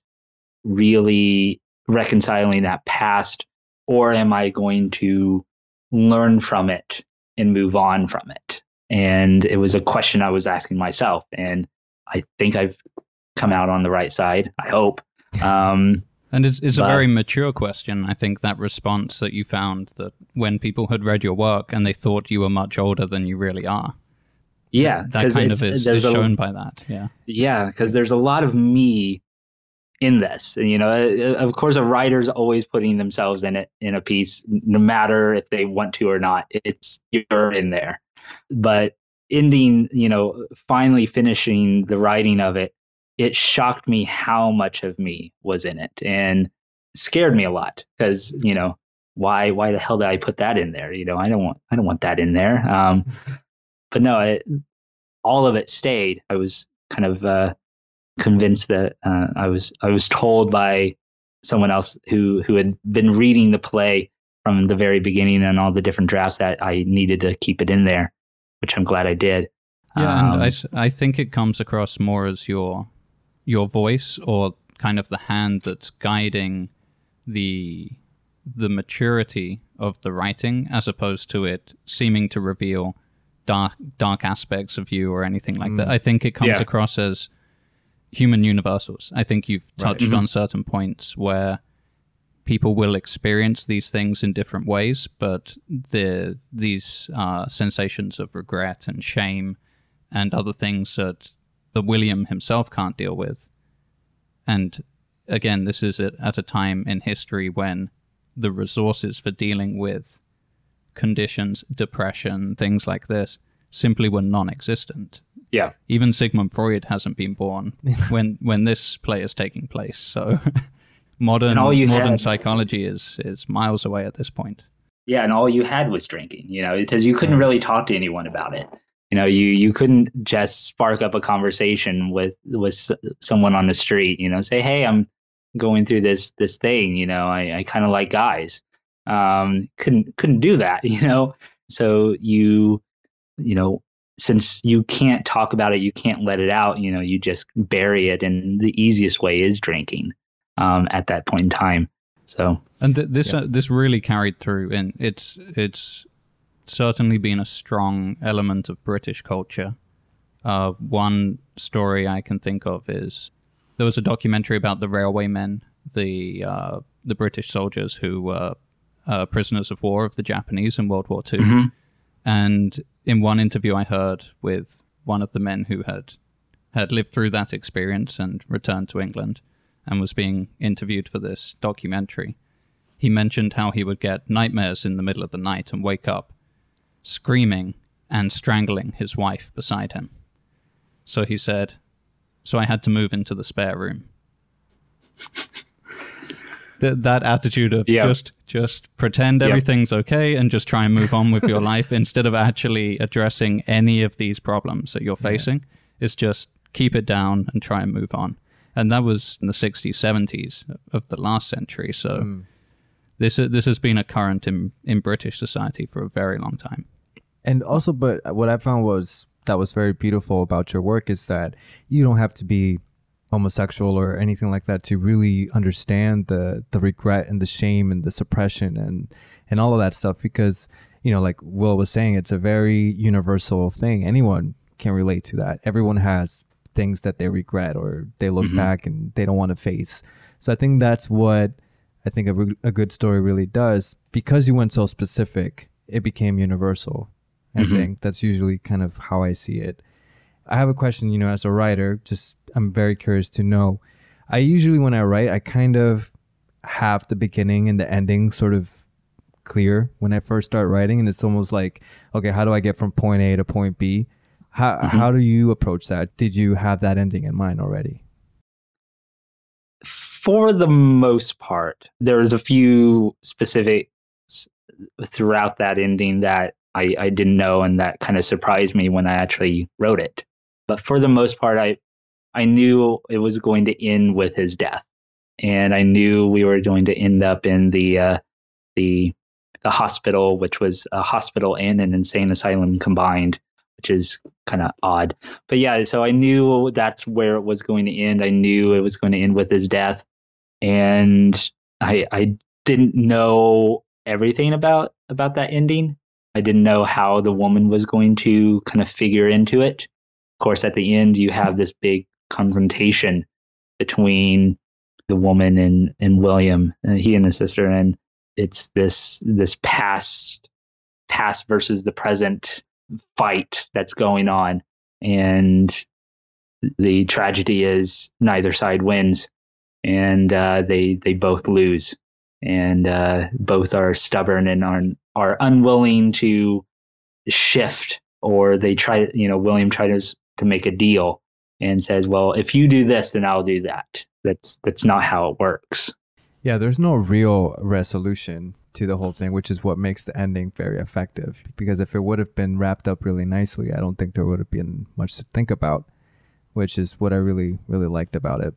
S3: really reconciling that past or am I going to learn from it and move on from it? And it was a question I was asking myself. And I think I've come out on the right side. I hope. Um,
S1: And it's, it's a very mature question. I think that response that you found that when people had read your work and they thought you were much older than you really are.
S3: yeah,
S1: That kind of is, is
S3: a-
S1: shown by that. Yeah.
S3: Yeah, because there's a lot of me in this. And, you know, uh, of course, a writer's always putting themselves in it in a piece, no matter if they want to or not. It's you're in there. But ending, you know, finally finishing the writing of it, it shocked me how much of me was in it and scared me a lot because, you know, why why the hell did I put that in there? You know, I don't want I don't want that in there. Um, but no, it, all of it stayed. I was kind of uh, convinced that uh, I was I was told by someone else who who had been reading the play from the very beginning and all the different drafts that I needed to keep it in there, which I'm glad I did.
S1: Yeah,
S3: Um,
S1: and I, s- I think it comes across more as your your voice or kind of the hand that's guiding the the maturity of the writing as opposed to it seeming to reveal dark dark aspects of you or anything like that.
S2: Mm.
S1: I think it comes
S3: Yeah.
S1: across as human universals. I think you've
S2: Right.
S1: touched
S3: Mhm.
S1: on certain points where people will experience these things in different ways, but the these uh, sensations of regret and shame and other things that that William himself can't deal with. And again, this is at, a time in history when the resources for dealing with conditions, depression, things like this, simply were non-existent.
S3: Yeah.
S1: Even Sigmund Freud hasn't been born when when this play is taking place. So modern modern
S3: had-
S1: psychology is is miles away at this point.
S3: Yeah, and all you had was drinking, you know, because you couldn't really talk to anyone about it. You know, you you couldn't just spark up a conversation with with someone on the street. You know, say, "Hey, I'm going through this this thing. You know, I, I kind of like guys." Um, couldn't couldn't do that. You know, so you you know since you can't talk about it, you can't let it out. You know, you just bury it, and the easiest way is drinking. Um, at that point in time, so
S1: And th- this
S2: Yeah.
S1: uh, this really carried through, and it's it's certainly been a strong element of British culture. Uh, one story I can think of is there was a documentary about the railwaymen, the uh, the British soldiers who were uh, prisoners of war of the Japanese in World War II.
S3: Mhm.
S1: And in one interview I heard with one of the men who had had lived through that experience and returned to England and was being interviewed for this documentary, he mentioned how he would get nightmares in the middle of the night and wake up screaming and strangling his wife beside him. So he said, So I had to move into the spare room. Th- that attitude of
S3: Yeah.
S1: just just pretend everything's okay and just try and move on with your life instead of actually addressing any of these problems that you're facing is just keep it down and try and move on and that was in the 60s 70s of the last century so
S2: Mm.
S1: this this has been a current in in British society for a very long time
S2: And also, but what I found was that was very beautiful about your work is that you don't have to be homosexual or anything like that to really understand the the regret and the shame and the suppression and and all of that stuff because you know like Will was saying it's a very universal thing. Anyone can relate to that. Everyone has things that they regret or they look
S3: Mhm.
S2: back and they don't want to face. So I think that's what I think a, re- a good story really does. Because you went so specific it became universal I
S3: Mhm.
S2: think that's usually kind of how I see it. I have a question, you know, as a writer, just I'm very curious to know. I usually, when I write, I kind of have the beginning and the ending sort of clear when I first start writing. And it's almost like, okay, how do I get from point A to point B? How,
S3: Mhm.
S2: how do you approach that? Did you have that ending in mind already?
S3: for the most part, there's a few specifics throughout that ending that I, I didn't know and that kind of surprised me when I actually wrote it. But for the most part, I I knew it was going to end with his death, and I knew we were going to end up in the uh, the the hospital, which was a hospital and an insane asylum combined, which is kind of odd. But yeah, so I knew that's where it was going to end. I knew it was going to end with his death, and I I didn't know everything about about that ending. I didn't know how the woman was going to kind of figure into it. Of course, at the end, you have this big confrontation between the woman and and William, uh, he and his sister, and it's this this past past versus the present fight that's going on, and the tragedy is neither side wins, and uh, they they both lose, and uh, both are stubborn and are are unwilling to shift, or they try. You know, William tries to make a deal and says, "Well, if you do this, then I'll do that." That's that's not how it works.
S2: Yeah, there's no real resolution to the whole thing, which is what makes the ending very effective. Because if it would have been wrapped up really nicely, I don't think there would have been much to think about, which is what I really really liked about it.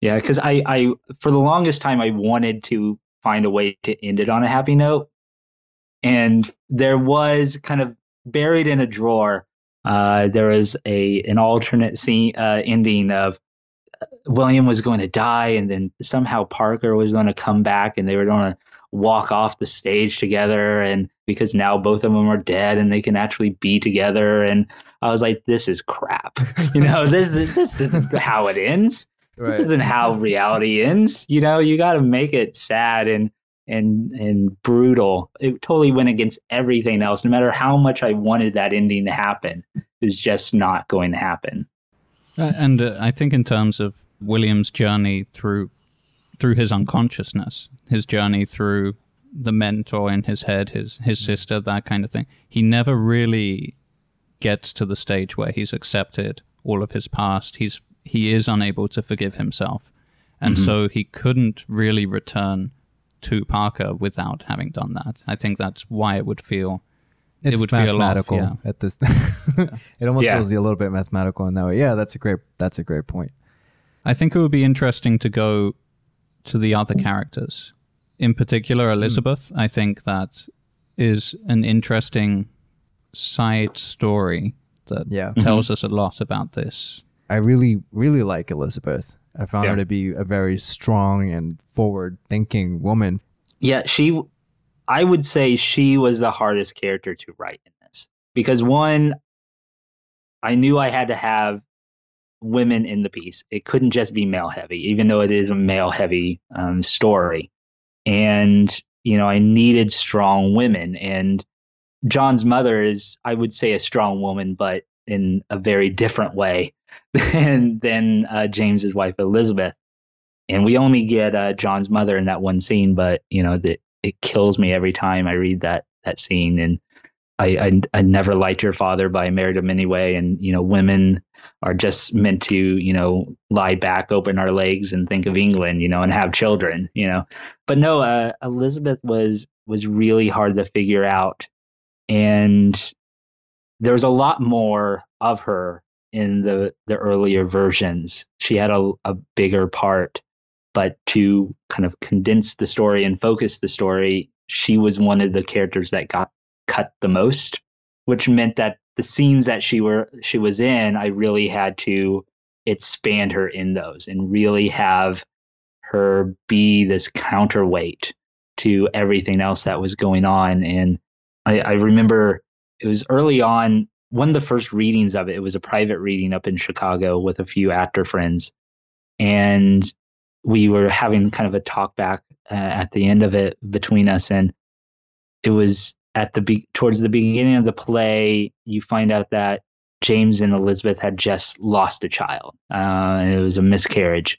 S3: Yeah, because I, I for the longest time I wanted to find a way to end it on a happy note, and there was kind of buried in a drawer. Uh, there was a an alternate scene uh, ending of uh, William was going to die, and then somehow Parker was going to come back, and they were going to walk off the stage together, and because now both of them are dead, and they can actually be together. And I was like, this is crap. you know, this is this isn't how it ends. Right. This isn't how reality ends. You know, you got to make it sad and and and brutal. It totally went against everything else. No matter how much I wanted that ending to happen, it was just not going to happen.
S1: Uh, and uh, I think in terms of William's journey through through his unconsciousness, his journey through the mentor in his head, his his mm. sister, that kind of thing, he never really gets to the stage where he's accepted all of his past. He's he is unable to forgive himself, and mm-hmm. so he couldn't really return to Parker without having done that. I think that's why it would feel.
S2: It's
S1: it would
S2: mathematical
S1: feel off,
S2: yeah. at this. it almost yeah. feels a little bit mathematical in that way. Yeah, that's a great. That's a great point.
S1: I think it would be interesting to go to the other characters, in particular Elizabeth. Mm. I think that is an interesting side story that
S2: yeah.
S1: tells
S3: mm-hmm.
S1: us a lot about this.
S2: I really, really like Elizabeth. I found yeah. her to be a very strong and forward thinking woman.
S3: Yeah, she, I would say she was the hardest character to write in this because one, I knew I had to have women in the piece. It couldn't just be male heavy, even though it is a male heavy um, story. And, you know, I needed strong women. And John's mother is, I would say, a strong woman, but in a very different way than, than uh, James's wife, Elizabeth. And we only get uh, John's mother in that one scene, but, you know, that it kills me every time I read that that scene. And I, I, I never liked your father, but I married him anyway. And you know, women are just meant to you know lie back, open our legs, and think of England, you know, and have children, you know. But no, uh, Elizabeth was was really hard to figure out, and there's a lot more of her in the the earlier versions. She had a, a bigger part, but to kind of condense the story and focus the story, she was one of the characters that got cut the most, which meant that the scenes that she were she was in, I really had to expand her in those and really have her be this counterweight to everything else that was going on. And I, I remember it was early on, one of the first readings of it, it was a private reading up in Chicago with a few actor friends. And we were having kind of a talk back uh, at the end of it between us. And it was at the be- towards the beginning of the play, you find out that James and Elizabeth had just lost a child. Uh, it was a miscarriage,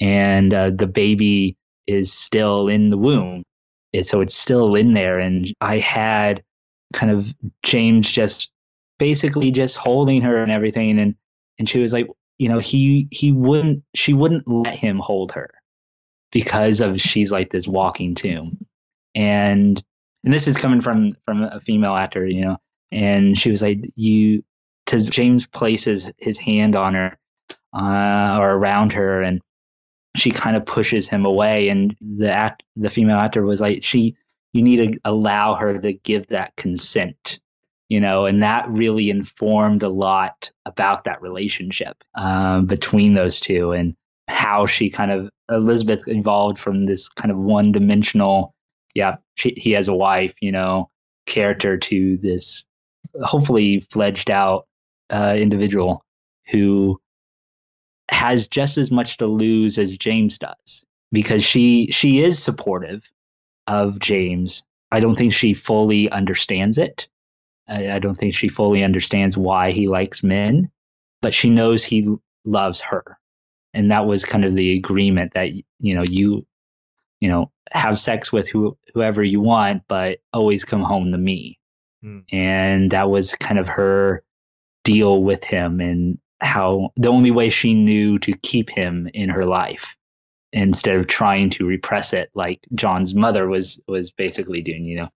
S3: and uh, the baby is still in the womb, and so it's still in there. And I had kind of James just basically just holding her and everything, and and she was like, you know, he he wouldn't she wouldn't let him hold her because of she's like this walking tomb, and and this is coming from from a female actor, you know, and she was like, "You," because James places his hand on her uh, or around her, and she kind of pushes him away, and the act, the female actor was like, "She, you need to allow her to give that consent." You know, and that really informed a lot about that relationship um, between those two and how she kind of Elizabeth evolved from this kind of one dimensional yeah, she, he has a wife, you know, character to this hopefully fledged out uh, individual who has just as much to lose as James does because she she is supportive of James. I don't think she fully understands it. I, I don't think she fully understands why he likes men, but she knows he loves her. And that was kind of the agreement that you know you you know have sex with who, whoever you want, but always come home to me. Mm. And that was kind of her deal with him and how the only way she knew to keep him in her life instead of trying to repress it like John's mother was was basically doing, you know,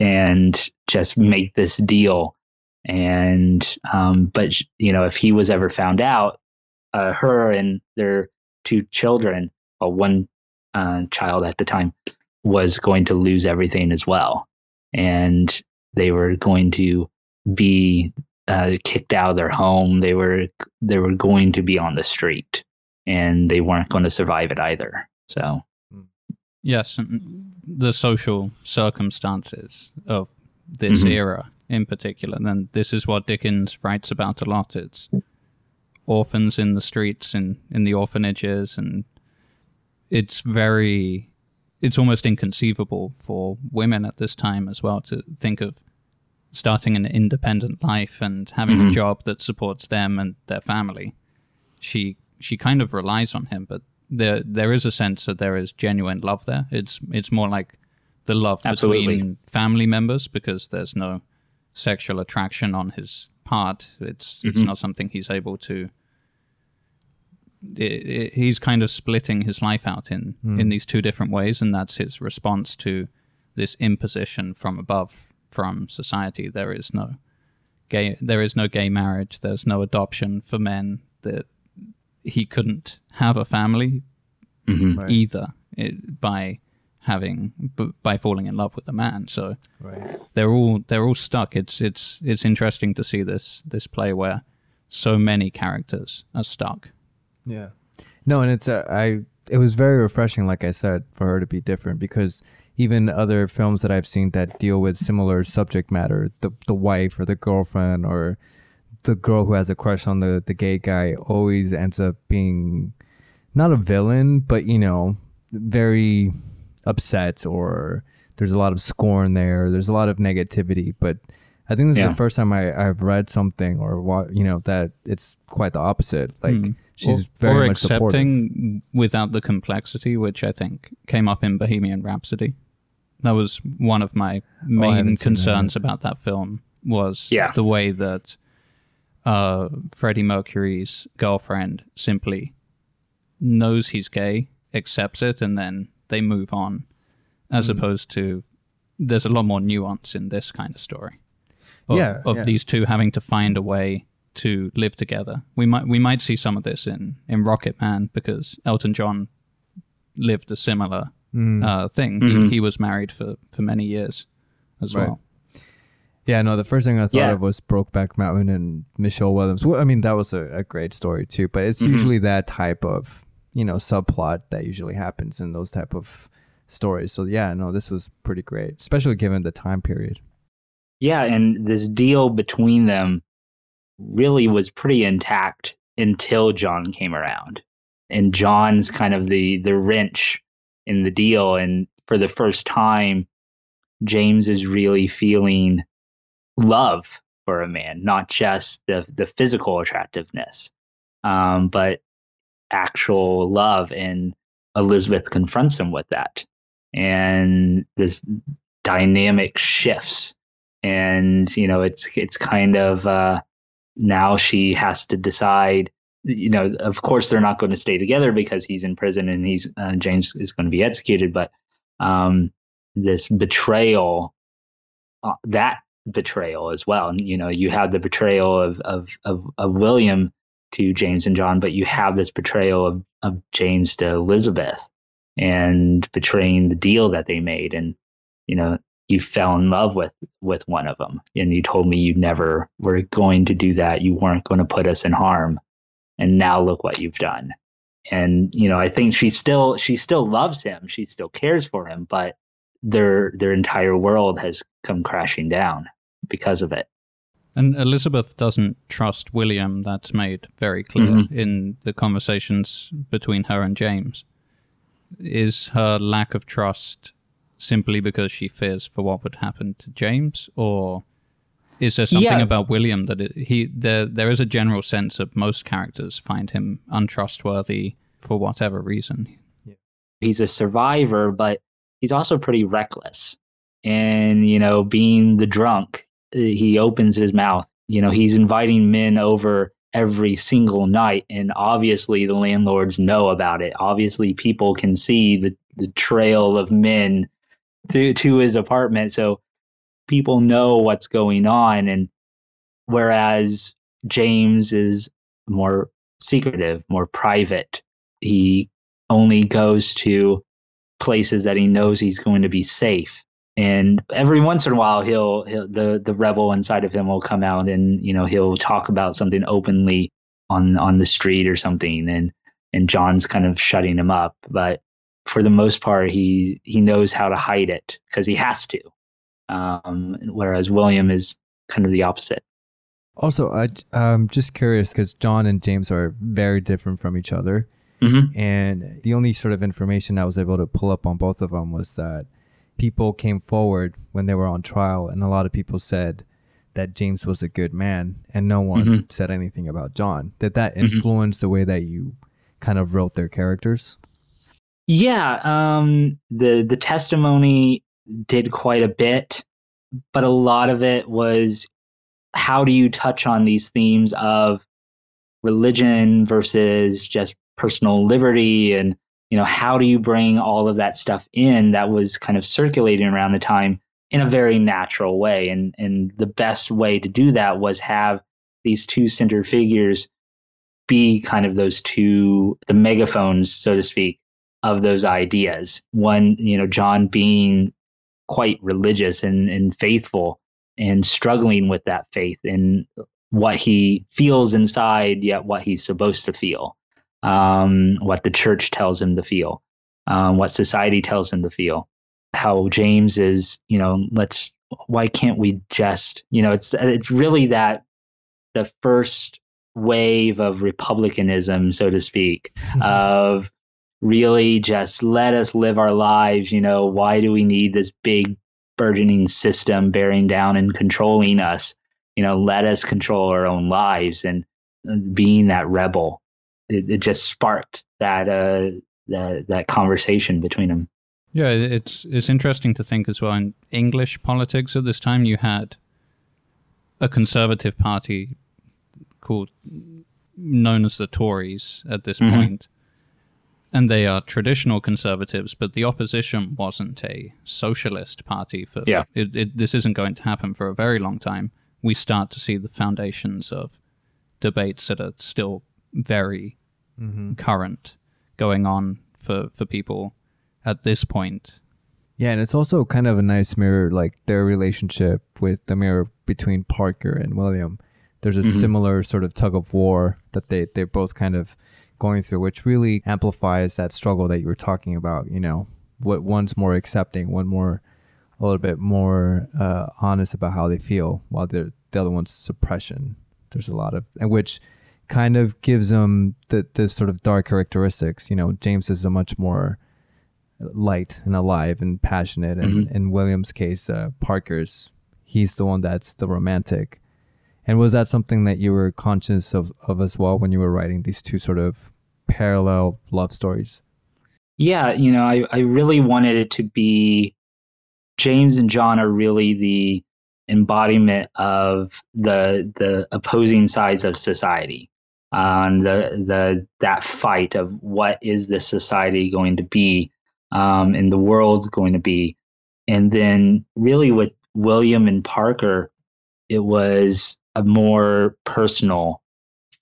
S3: and just make this deal. And um, but you know, if he was ever found out, uh, her and their two children, well, one uh, child at the time, was going to lose everything as well, and they were going to be uh, kicked out of their home. They were they were going to be on the street, and they weren't going to survive it either. So,
S1: yes, the social circumstances of this mm-hmm. era in particular. Then this is what Dickens writes about a lot. It's orphans in the streets and in the orphanages, and it's very, it's almost inconceivable for women at this time as well to think of starting an independent life and having mm-hmm. a job that supports them and their family. She she kind of relies on him, but there there is a sense that there is genuine love there. It's it's more like the love Absolutely. between family members because there's no sexual attraction on his part. It's mm-hmm. it's not something he's able to. It, it, he's kind of splitting his life out in mm. in these two different ways, and that's his response to this imposition from above from society. There is no gay. There is no gay marriage. There's no adoption for men. That he couldn't have a family mm-hmm. right. either it, by having b- by falling in love with a man. So right. they're all they're all stuck. It's it's it's interesting to see this this play where so many characters are stuck.
S2: Yeah. No, and it's uh, I it was very refreshing like I said for her to be different because even other films that I've seen that deal with similar subject matter, the the wife or the girlfriend or the girl who has a crush on the the gay guy always ends up being not a villain, but you know, very upset or there's a lot of scorn there. There's a lot of negativity, but I think this yeah. is the first time I, I've read something or what you know that it's quite the opposite. Like mm. she's or, very
S1: or
S2: much
S1: accepting
S2: supportive.
S1: without the complexity, which I think came up in Bohemian Rhapsody. That was one of my oh, main oh, concerns that. about that film was
S3: yeah.
S1: the way that uh, Freddie Mercury's girlfriend simply knows he's gay, accepts it, and then they move on, as mm. opposed to there's a lot more nuance in this kind of story. Of,
S2: yeah,
S1: of
S2: yeah.
S1: these two having to find a way to live together. We might we might see some of this in in Rocketman because Elton John lived a similar mm. uh, thing. Mm-hmm. He, he was married for for many years as right. well.
S2: Yeah, no, the first thing I thought yeah. of was Brokeback Mountain and Michelle Williams. Well, I mean, that was a, a great story too, but it's mm-hmm. usually that type of, you know, subplot that usually happens in those type of stories. So yeah, no, this was pretty great, especially given the time period.
S3: Yeah, and this deal between them really was pretty intact until John came around. And John's kind of the the wrench in the deal and for the first time James is really feeling love for a man, not just the the physical attractiveness, um, but actual love. And Elizabeth confronts him with that, and this dynamic shifts. And you know, it's it's kind of uh, now she has to decide. You know, of course, they're not going to stay together because he's in prison and he's uh, James is going to be executed. But um, this betrayal, uh, that betrayal as well. You know, you have the betrayal of of of, of William to James and John, but you have this betrayal of, of James to Elizabeth and betraying the deal that they made. And, you know, you fell in love with with one of them and you told me you never were going to do that. You weren't going to put us in harm. And now look what you've done. And, you know, I think she still she still loves him. She still cares for him, but their their entire world has come crashing down because of it.
S1: And Elizabeth doesn't trust William. That's made very clear mm-hmm. in the conversations between her and James. Is her lack of trust simply because she fears for what would happen to James, or is there something yeah. about William that it, he there there is a general sense of most characters find him untrustworthy for whatever reason?
S3: He's a survivor, but he's also pretty reckless. And you know, being the drunk, he opens his mouth. You know, he's inviting men over every single night and obviously the landlords know about it obviously people can see the, the trail of men to to his apartment so people know what's going on and whereas James is more secretive, more private. He only goes to places that he knows he's going to be safe. And every once in a while, he'll, he'll the the rebel inside of him will come out, and you know he'll talk about something openly on on the street or something, and and John's kind of shutting him up. But for the most part, he he knows how to hide it because he has to. Um, whereas William is kind of the opposite.
S2: Also, I, I'm just curious because John and James are very different from each other.
S3: Mm-hmm.
S2: And the only sort of information I was able to pull up on both of them was that people came forward when they were on trial, and a lot of people said that James was a good man, and no one mm-hmm. said anything about John. Did that mm-hmm. influence mm-hmm. the way that you kind of wrote their characters?
S3: Yeah, um, the the testimony did quite a bit, but a lot of it was how do you touch on these themes of religion versus just personal liberty and you know how do you bring all of that stuff in that was kind of circulating around the time in a very natural way? And and the best way to do that was have these two center figures be kind of those two the megaphones so to speak of those ideas. One you know john being quite religious and, and faithful and struggling with that faith and what he feels inside, yet what he's supposed to feel, um, what the church tells him to feel, um, what society tells him to feel. How James is, you know, let's why can't we just, you know, it's it's really that the first wave of republicanism, so to speak, of really just let us live our lives. You know, why do we need this big burgeoning system bearing down and controlling us? You know, let us control our own lives and uh, being that rebel. It, it just sparked that uh, that that conversation between them.
S1: Yeah, it's it's interesting to think as well. In English politics at this time, you had a conservative party called known as the Tories at this mm-hmm. point, and they are traditional conservatives, but the opposition wasn't a socialist party. For
S3: yeah,
S1: it, it, this isn't going to happen for a very long time. We start to see the foundations of debates that are still very mm-hmm. current going on for for people at this point.
S2: Yeah, and it's also kind of a nice mirror, like their relationship with the mirror between Parker and William. There's a mm-hmm. similar sort of tug of war that they they're both kind of going through, which really amplifies that struggle that you were talking about. You know, what one's more accepting, one more a little bit more uh, honest about how they feel, while the the other one's suppression. There's a lot of and which kind of gives them the the sort of dark characteristics. You know, James is a much more light and alive and passionate, and mm-hmm. in William's case, uh, Parker's he's the one that's the romantic. And was that something that you were conscious of, of as well when you were writing these two sort of parallel love stories?
S3: Yeah, you know, I, I really wanted it to be James and John are really the embodiment of the the opposing sides of society. Um, the the that fight of what is this society going to be, um, and the world's going to be, and then really with William and Parker, it was a more personal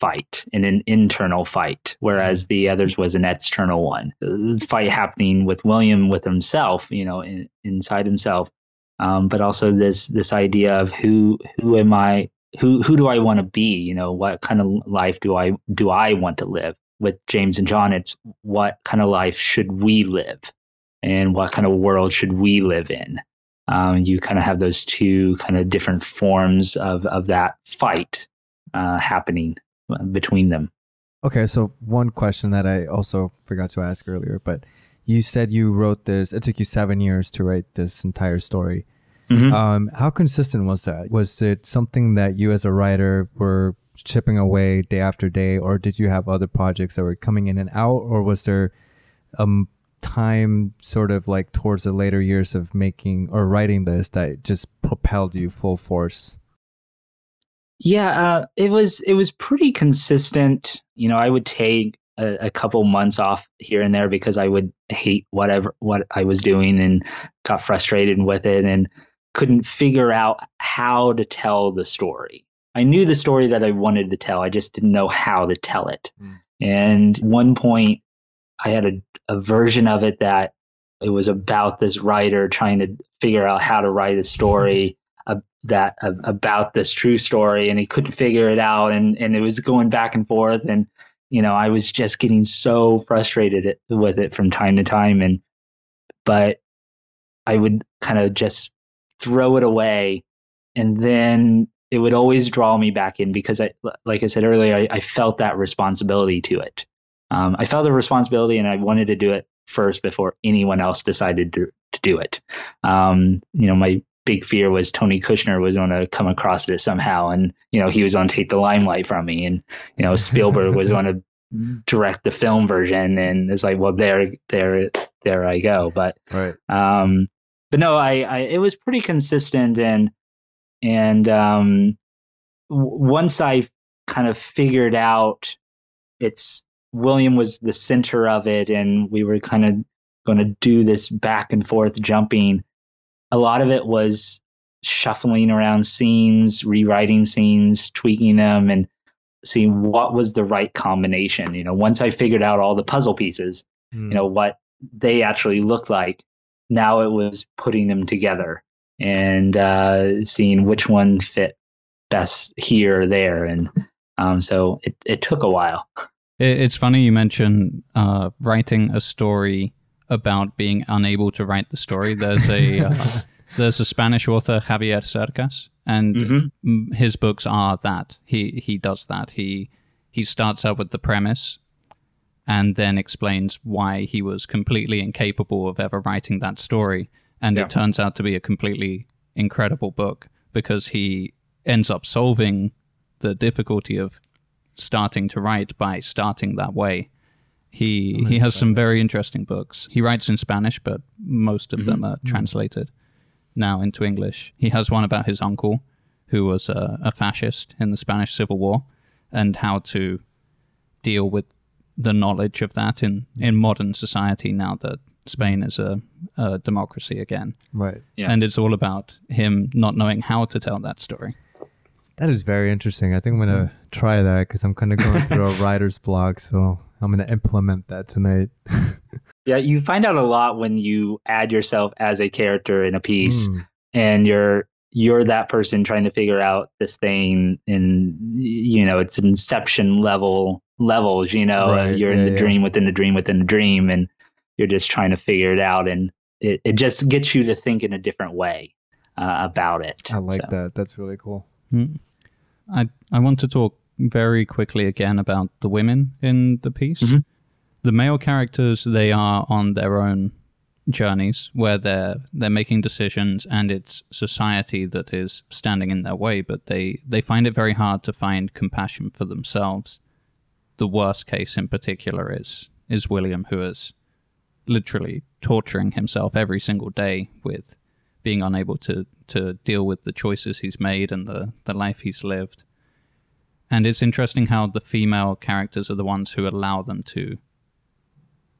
S3: fight and an internal fight, whereas the others was an external one. The fight happening with William with himself, you know, in, inside himself, um, but also this this idea of who who am I? Who who do I want to be? You know, what kind of life do I do I want to live? With James and John, it's what kind of life should we live, and what kind of world should we live in? um, you kind of have those two kind of different forms of of that fight uh, happening between them.
S2: Okay, so one question that I also forgot to ask earlier, but you said you wrote this. It took you seven years to write this entire story.
S3: Mhm.
S2: Um, how consistent was that? Was it something that you, as a writer, were chipping away day after day, or did you have other projects that were coming in and out, or was there um time sort of like towards the later years of making or writing this that just propelled you full force?
S3: Yeah, uh, it was it was pretty consistent. You know, I would take a, a couple months off here and there because I would hate whatever what I was doing and got frustrated with it and couldn't figure out how to tell the story. I knew the story that I wanted to tell. I just didn't know how to tell it.
S2: Mm.
S3: And one point, I had a, a version of it that it was about this writer trying to figure out how to write a story uh, that uh, about this true story, and he couldn't figure it out, and and it was going back and forth, and you know I was just getting so frustrated with it from time to time, and but I would kind of just throw it away, and then it would always draw me back in because I, like I said earlier, I, I felt that responsibility to it. Um, I felt the responsibility, and I wanted to do it first before anyone else decided to to do it. Um, you know, my big fear was Tony Kushner was going to come across it somehow, and you know he was going to take the limelight from me, and you know Spielberg was going to direct the film version, and it's like, well, there, there, there I go. But
S2: Right.
S3: um, but no, I, I it was pretty consistent, and and um, w- once I kind of figured out it's William was the center of it, and we were kind of going to do this back and forth jumping. A lot of it was shuffling around scenes, rewriting scenes, tweaking them, and seeing what was the right combination. You know, once I figured out all the puzzle pieces,
S2: Mm.
S3: you know what they actually looked like now it was putting them together and uh, seeing which one fit best here or there and um, so it, it took a while
S1: it's funny you mention uh, writing a story about being unable to write the story. There's a uh, there's a Spanish author Javier Cercas, and
S3: Mhm.
S1: mm, his books are that he he does that. He he starts out with the premise, and then explains why he was completely incapable of ever writing that story, and
S3: Yeah.
S1: it turns out to be a completely incredible book because he ends up solving the difficulty of starting to write by starting that way. He he has some very interesting books. He writes in Spanish, but most of them mm-hmm. are mm-hmm. translated now into English. He has one about his uncle, who was a, a fascist in the Spanish Civil War, and how to deal with the knowledge of that in, in modern society now that Spain is a, a democracy again.
S2: Right.
S3: Yeah.
S1: And it's all about him not knowing how to tell that story.
S2: That is very interesting. I think I'm gonna try that because I'm kind of going through a writer's block, so I'm gonna implement that tonight.
S3: yeah you find out a lot when you add yourself as a character in a piece
S2: Mm,
S3: and you're you're that person trying to figure out this thing in you know it's inception level levels you know
S2: Right,
S3: you're in the
S2: yeah.
S3: dream within the dream within the dream and you're just trying to figure it out and it, it just gets you to think in a different way uh, about it
S2: I like
S3: So,
S2: that. That's really cool.
S1: Mm. I I want to talk very quickly again about the women in the piece.
S3: Mhm.
S1: The male characters they are on their own journeys where they're they're making decisions and it's society that is standing in their way, but they they find it very hard to find compassion for themselves. The worst case in particular is is William who is literally torturing himself every single day with being unable to to deal with the choices he's made and the the life he's lived. And it's interesting how the female characters are the ones who allow them to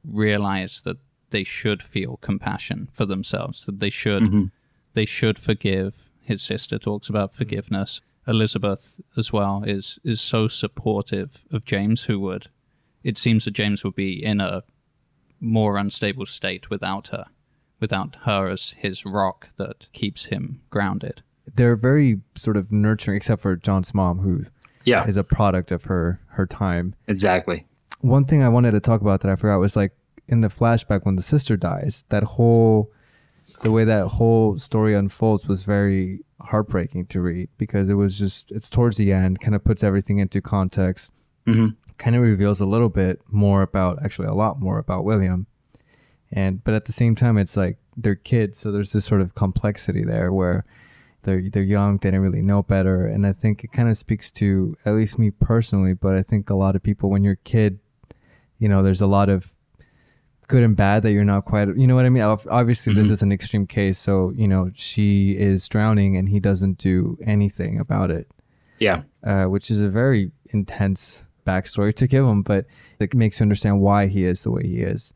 S1: realize that they should feel compassion for themselves, that they should
S3: Mhm.
S1: they should forgive. His sister talks about forgiveness. Elizabeth as well is is so supportive of James who would it seems that James would be in a more unstable state without her, without her as his rock that keeps him grounded.
S2: They're very sort of nurturing, except for John's mom, who
S3: yeah
S2: is a product of her her time.
S3: exactly
S2: One thing I wanted to talk about that I forgot was like in the flashback when the sister dies, that whole the way that whole story unfolds was very heartbreaking to read because it was just it's towards the end kind of puts everything into context.
S3: Mhm.
S2: kind of reveals a little bit more about actually a lot more about william. And but at the same time it's like they're kids so there's this sort of complexity there where they're they're young they don't really know better. And i think it kind of speaks to at least me personally but i think a lot of people when you're a kid you know there's a lot of good and bad that you're not quite you know what i mean obviously this
S3: Mhm.
S2: is an extreme case so you know she is drowning and he doesn't do anything about it
S3: Yeah.
S2: uh, which is a very intense backstory to give him, but it makes you understand why he is the way he is.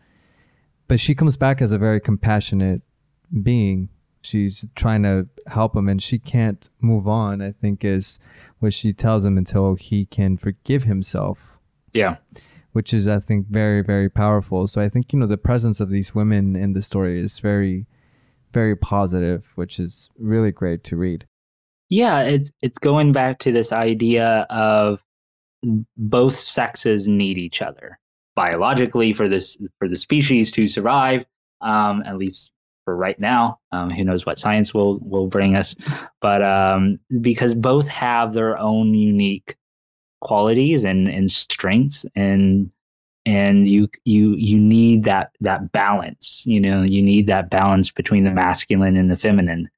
S2: But she comes back as a very compassionate being. She's trying to help him, and she can't move on. I think is what she tells him until he can forgive himself,
S3: Yeah.
S2: Which is I think very very powerful. So I think you know the presence of these women in the story is very very positive, which is really great to read.
S3: Yeah, it's it's going back to this idea of both sexes need each other biologically for this for the species to survive. Um, at least for right now. Um, who knows what science will will bring us? But um, because both have their own unique qualities and and strengths and and you you you need that that balance you know you need that balance between the masculine and the feminine.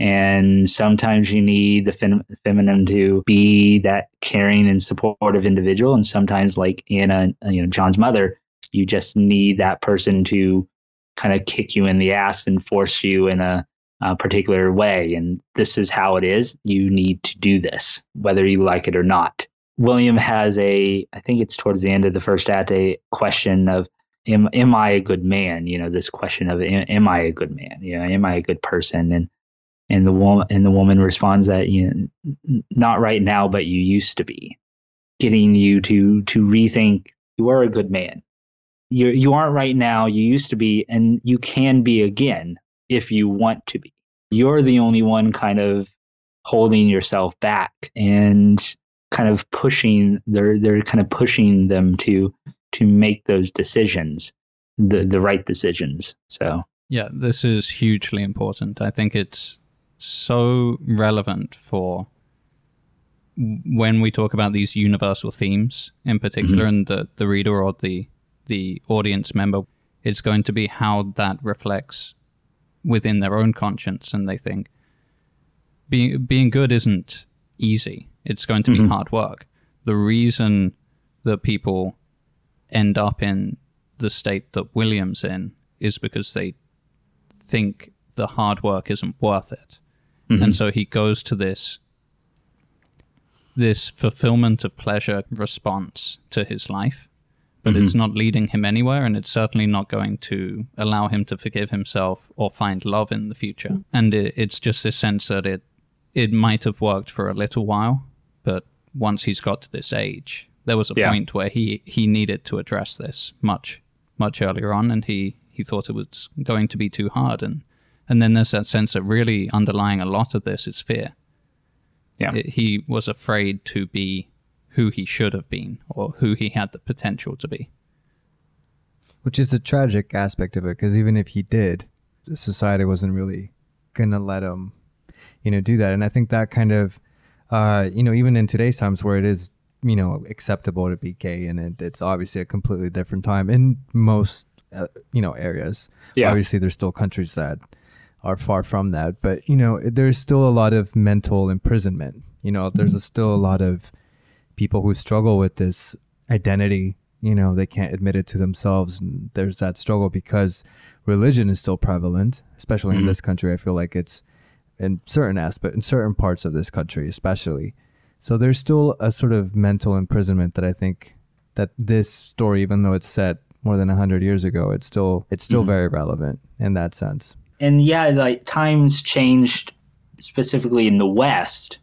S3: And sometimes you need the fem- feminine to be that caring and supportive individual. And sometimes like anna you know john's mother you just need that person to kind of kick you in the ass and force you in a, a particular way. And this is how it is. You need to do this whether you like it or not william has a i think it's towards the end of the first act a question of am, am i a good man? You know this question of am, am i a good man? You know am i a good person? And and the woman and the woman responds that you know, not right now but you used to be. Getting you to to rethink you are a good man. You you aren't right now you used to be and you can be again if you want to be. You're the only one kind of holding yourself back. And kind of pushing they're they're kind of pushing them to to make those decisions the the right decisions so.
S1: Yeah, this is hugely important. I think it's so relevant for when we talk about these universal themes in particular mm-hmm. and the, the reader or the the audience member it's going to be how that reflects within their own conscience and they think. Being being good isn't easy it's going to be
S3: Mhm.
S1: hard work. The reason that people end up in the state that william's in is because they think the hard work isn't worth it. And mm-hmm. so he goes to this this fulfillment of pleasure response to his life but it's mm-hmm. not leading him anywhere and it's certainly not going to allow him to forgive himself or find love in the future. Mm. And it, it's just this sense that it it might have worked for a little while but once he's got to this age there was a
S3: Yeah.
S1: point where he he needed to address this much much earlier on and he he thought it was going to be too hard and and then there's that sense that really underlying a lot of this is fear.
S3: Yeah.
S1: It- he was afraid to be who he should have been or who he had the potential to be.
S2: which is the tragic aspect of it because even if he did society wasn't really gonna let him you know do that and i think that kind of uh you know even in today's times where it is you know acceptable to be gay and it, it's obviously a completely different time in most uh, you know areas
S3: Yeah.
S2: obviously there's still countries that are far from that but you know there's still a lot of mental imprisonment you know there's a, still a lot of people who struggle with this identity you know they can't admit it to themselves and there's that struggle because religion is still prevalent especially in
S3: Mhm.
S2: this country i feel like it's in certain aspect in certain parts of this country especially so there's still a sort of mental imprisonment that i think that this story even though it's set more than 100 years ago it's still it's still
S3: Mhm.
S2: very relevant in that sense
S3: and yeah, like times changed specifically in the West.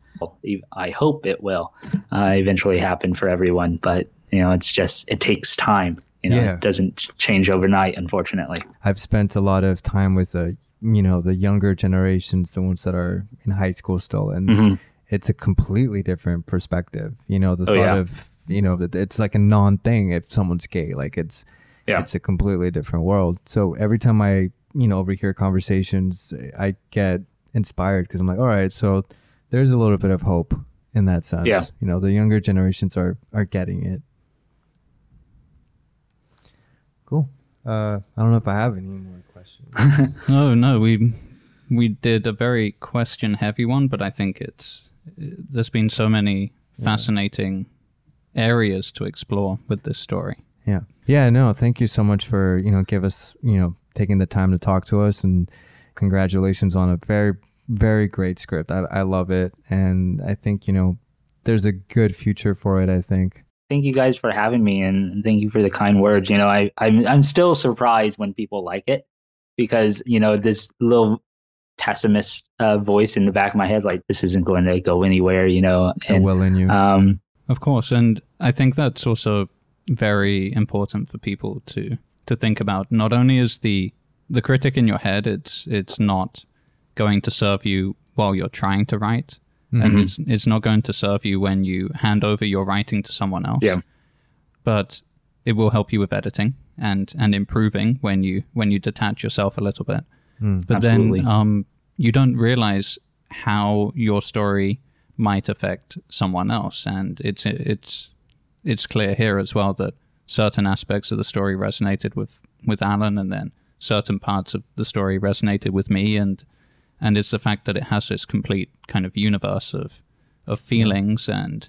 S3: I hope it will uh, eventually happen for everyone, but you know, it's just it takes time. You know,
S2: Yeah.
S3: it doesn't change overnight, unfortunately.
S2: I've spent a lot of time with the you know the younger generations, the ones that are in high school still, and
S3: Mhm.
S2: it's a completely different perspective. You know, the
S3: Oh,
S2: thought
S3: yeah.
S2: of you know it's like a non thing if someone's gay. Like it's
S3: Yeah.
S2: it's a completely different world. So every time I you know overhear conversations, I get inspired because I'm like, all right, so there's a little bit of hope in that sense.
S3: Yeah.
S2: You know, the younger generations are are getting it. Cool. Uh, I don't know if I have any more questions.
S1: No, no, we we did a very question heavy one, but I think it's there's been so many fascinating areas to explore with this story.
S2: Yeah. Yeah, no, thank you so much for, you know, give us, you know, taking the time to talk to us and congratulations on a very, very great script. I, I love it. And I think, you know, there's a good future for it, I think.
S3: Thank you guys for having me and thank you for the kind words. You know, I, I'm I'm still surprised when people like it because, you know, this little pessimist uh, voice in the back of my head, like this isn't going to go anywhere, you know.
S2: The
S3: And
S2: will in you.
S3: um
S1: Of course, and I think that's also very important for people to to think about. Not only is the the critic in your head, it's it's not going to serve you while you're trying to write, and
S3: Mhm.
S1: it's it's not going to serve you when you hand over your writing to someone else.
S3: Yeah.
S1: But it will help you with editing and and improving when you when you detach yourself a little bit.
S2: Mm.
S1: But
S3: Absolutely.
S1: then um, you don't realize how your story might affect someone else, and it's it's it's clear here as well that certain aspects of the story resonated with with Alan, and then certain parts of the story resonated with me, and and it's the fact that it has this complete kind of universe of of feelings and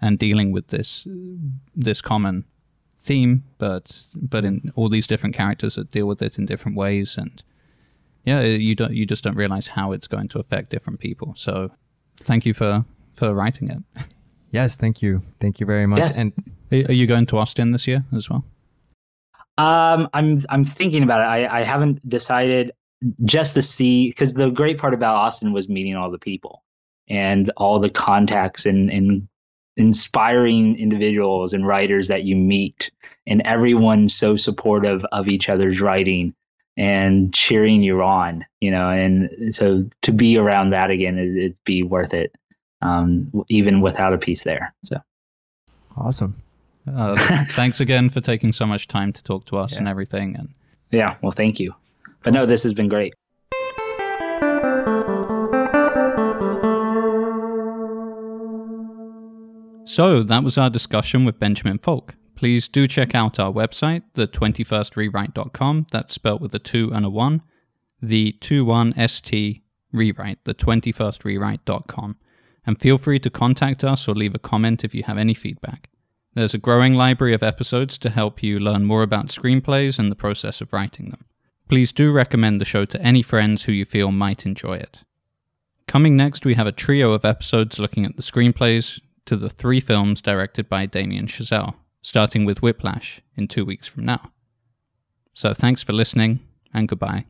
S1: and dealing with this this common theme, but but in all these different characters that deal with it in different ways, and yeah, you don't you just don't realize how it's going to affect different people. So, thank you for for writing it.
S2: Yes, thank you. Thank you very much.
S3: Yes.
S2: And
S1: Are are you going to Austin this year as well?
S3: Um, I'm I'm thinking about it. I, I haven't decided just to see because the great part about Austin was meeting all the people and all the contacts and, and inspiring individuals and writers that you meet and everyone so supportive of each other's writing and cheering you on, you know, and so to be around that again, it, it'd be worth it, um, even without a piece there. So
S2: awesome.
S1: Uh, thanks again for taking so much time to talk to us and everything. And
S3: yeah, well, thank you. But no, this has been great.
S1: So that was our discussion with Benjamin Fulk. Please do check out our website, the21strewrite.com. That's spelt with a 2 and a 1. The 21st rewrite, the21strewrite.com. And feel free to contact us or leave a comment if you have any feedback. There's a growing library of episodes to help you learn more about screenplays and the process of writing them. Please do recommend the show to any friends who you feel might enjoy it. Coming next, we have a trio of episodes looking at the screenplays to the three films directed by Damien Chazelle, starting with Whiplash in two weeks from now. So thanks for listening, and goodbye.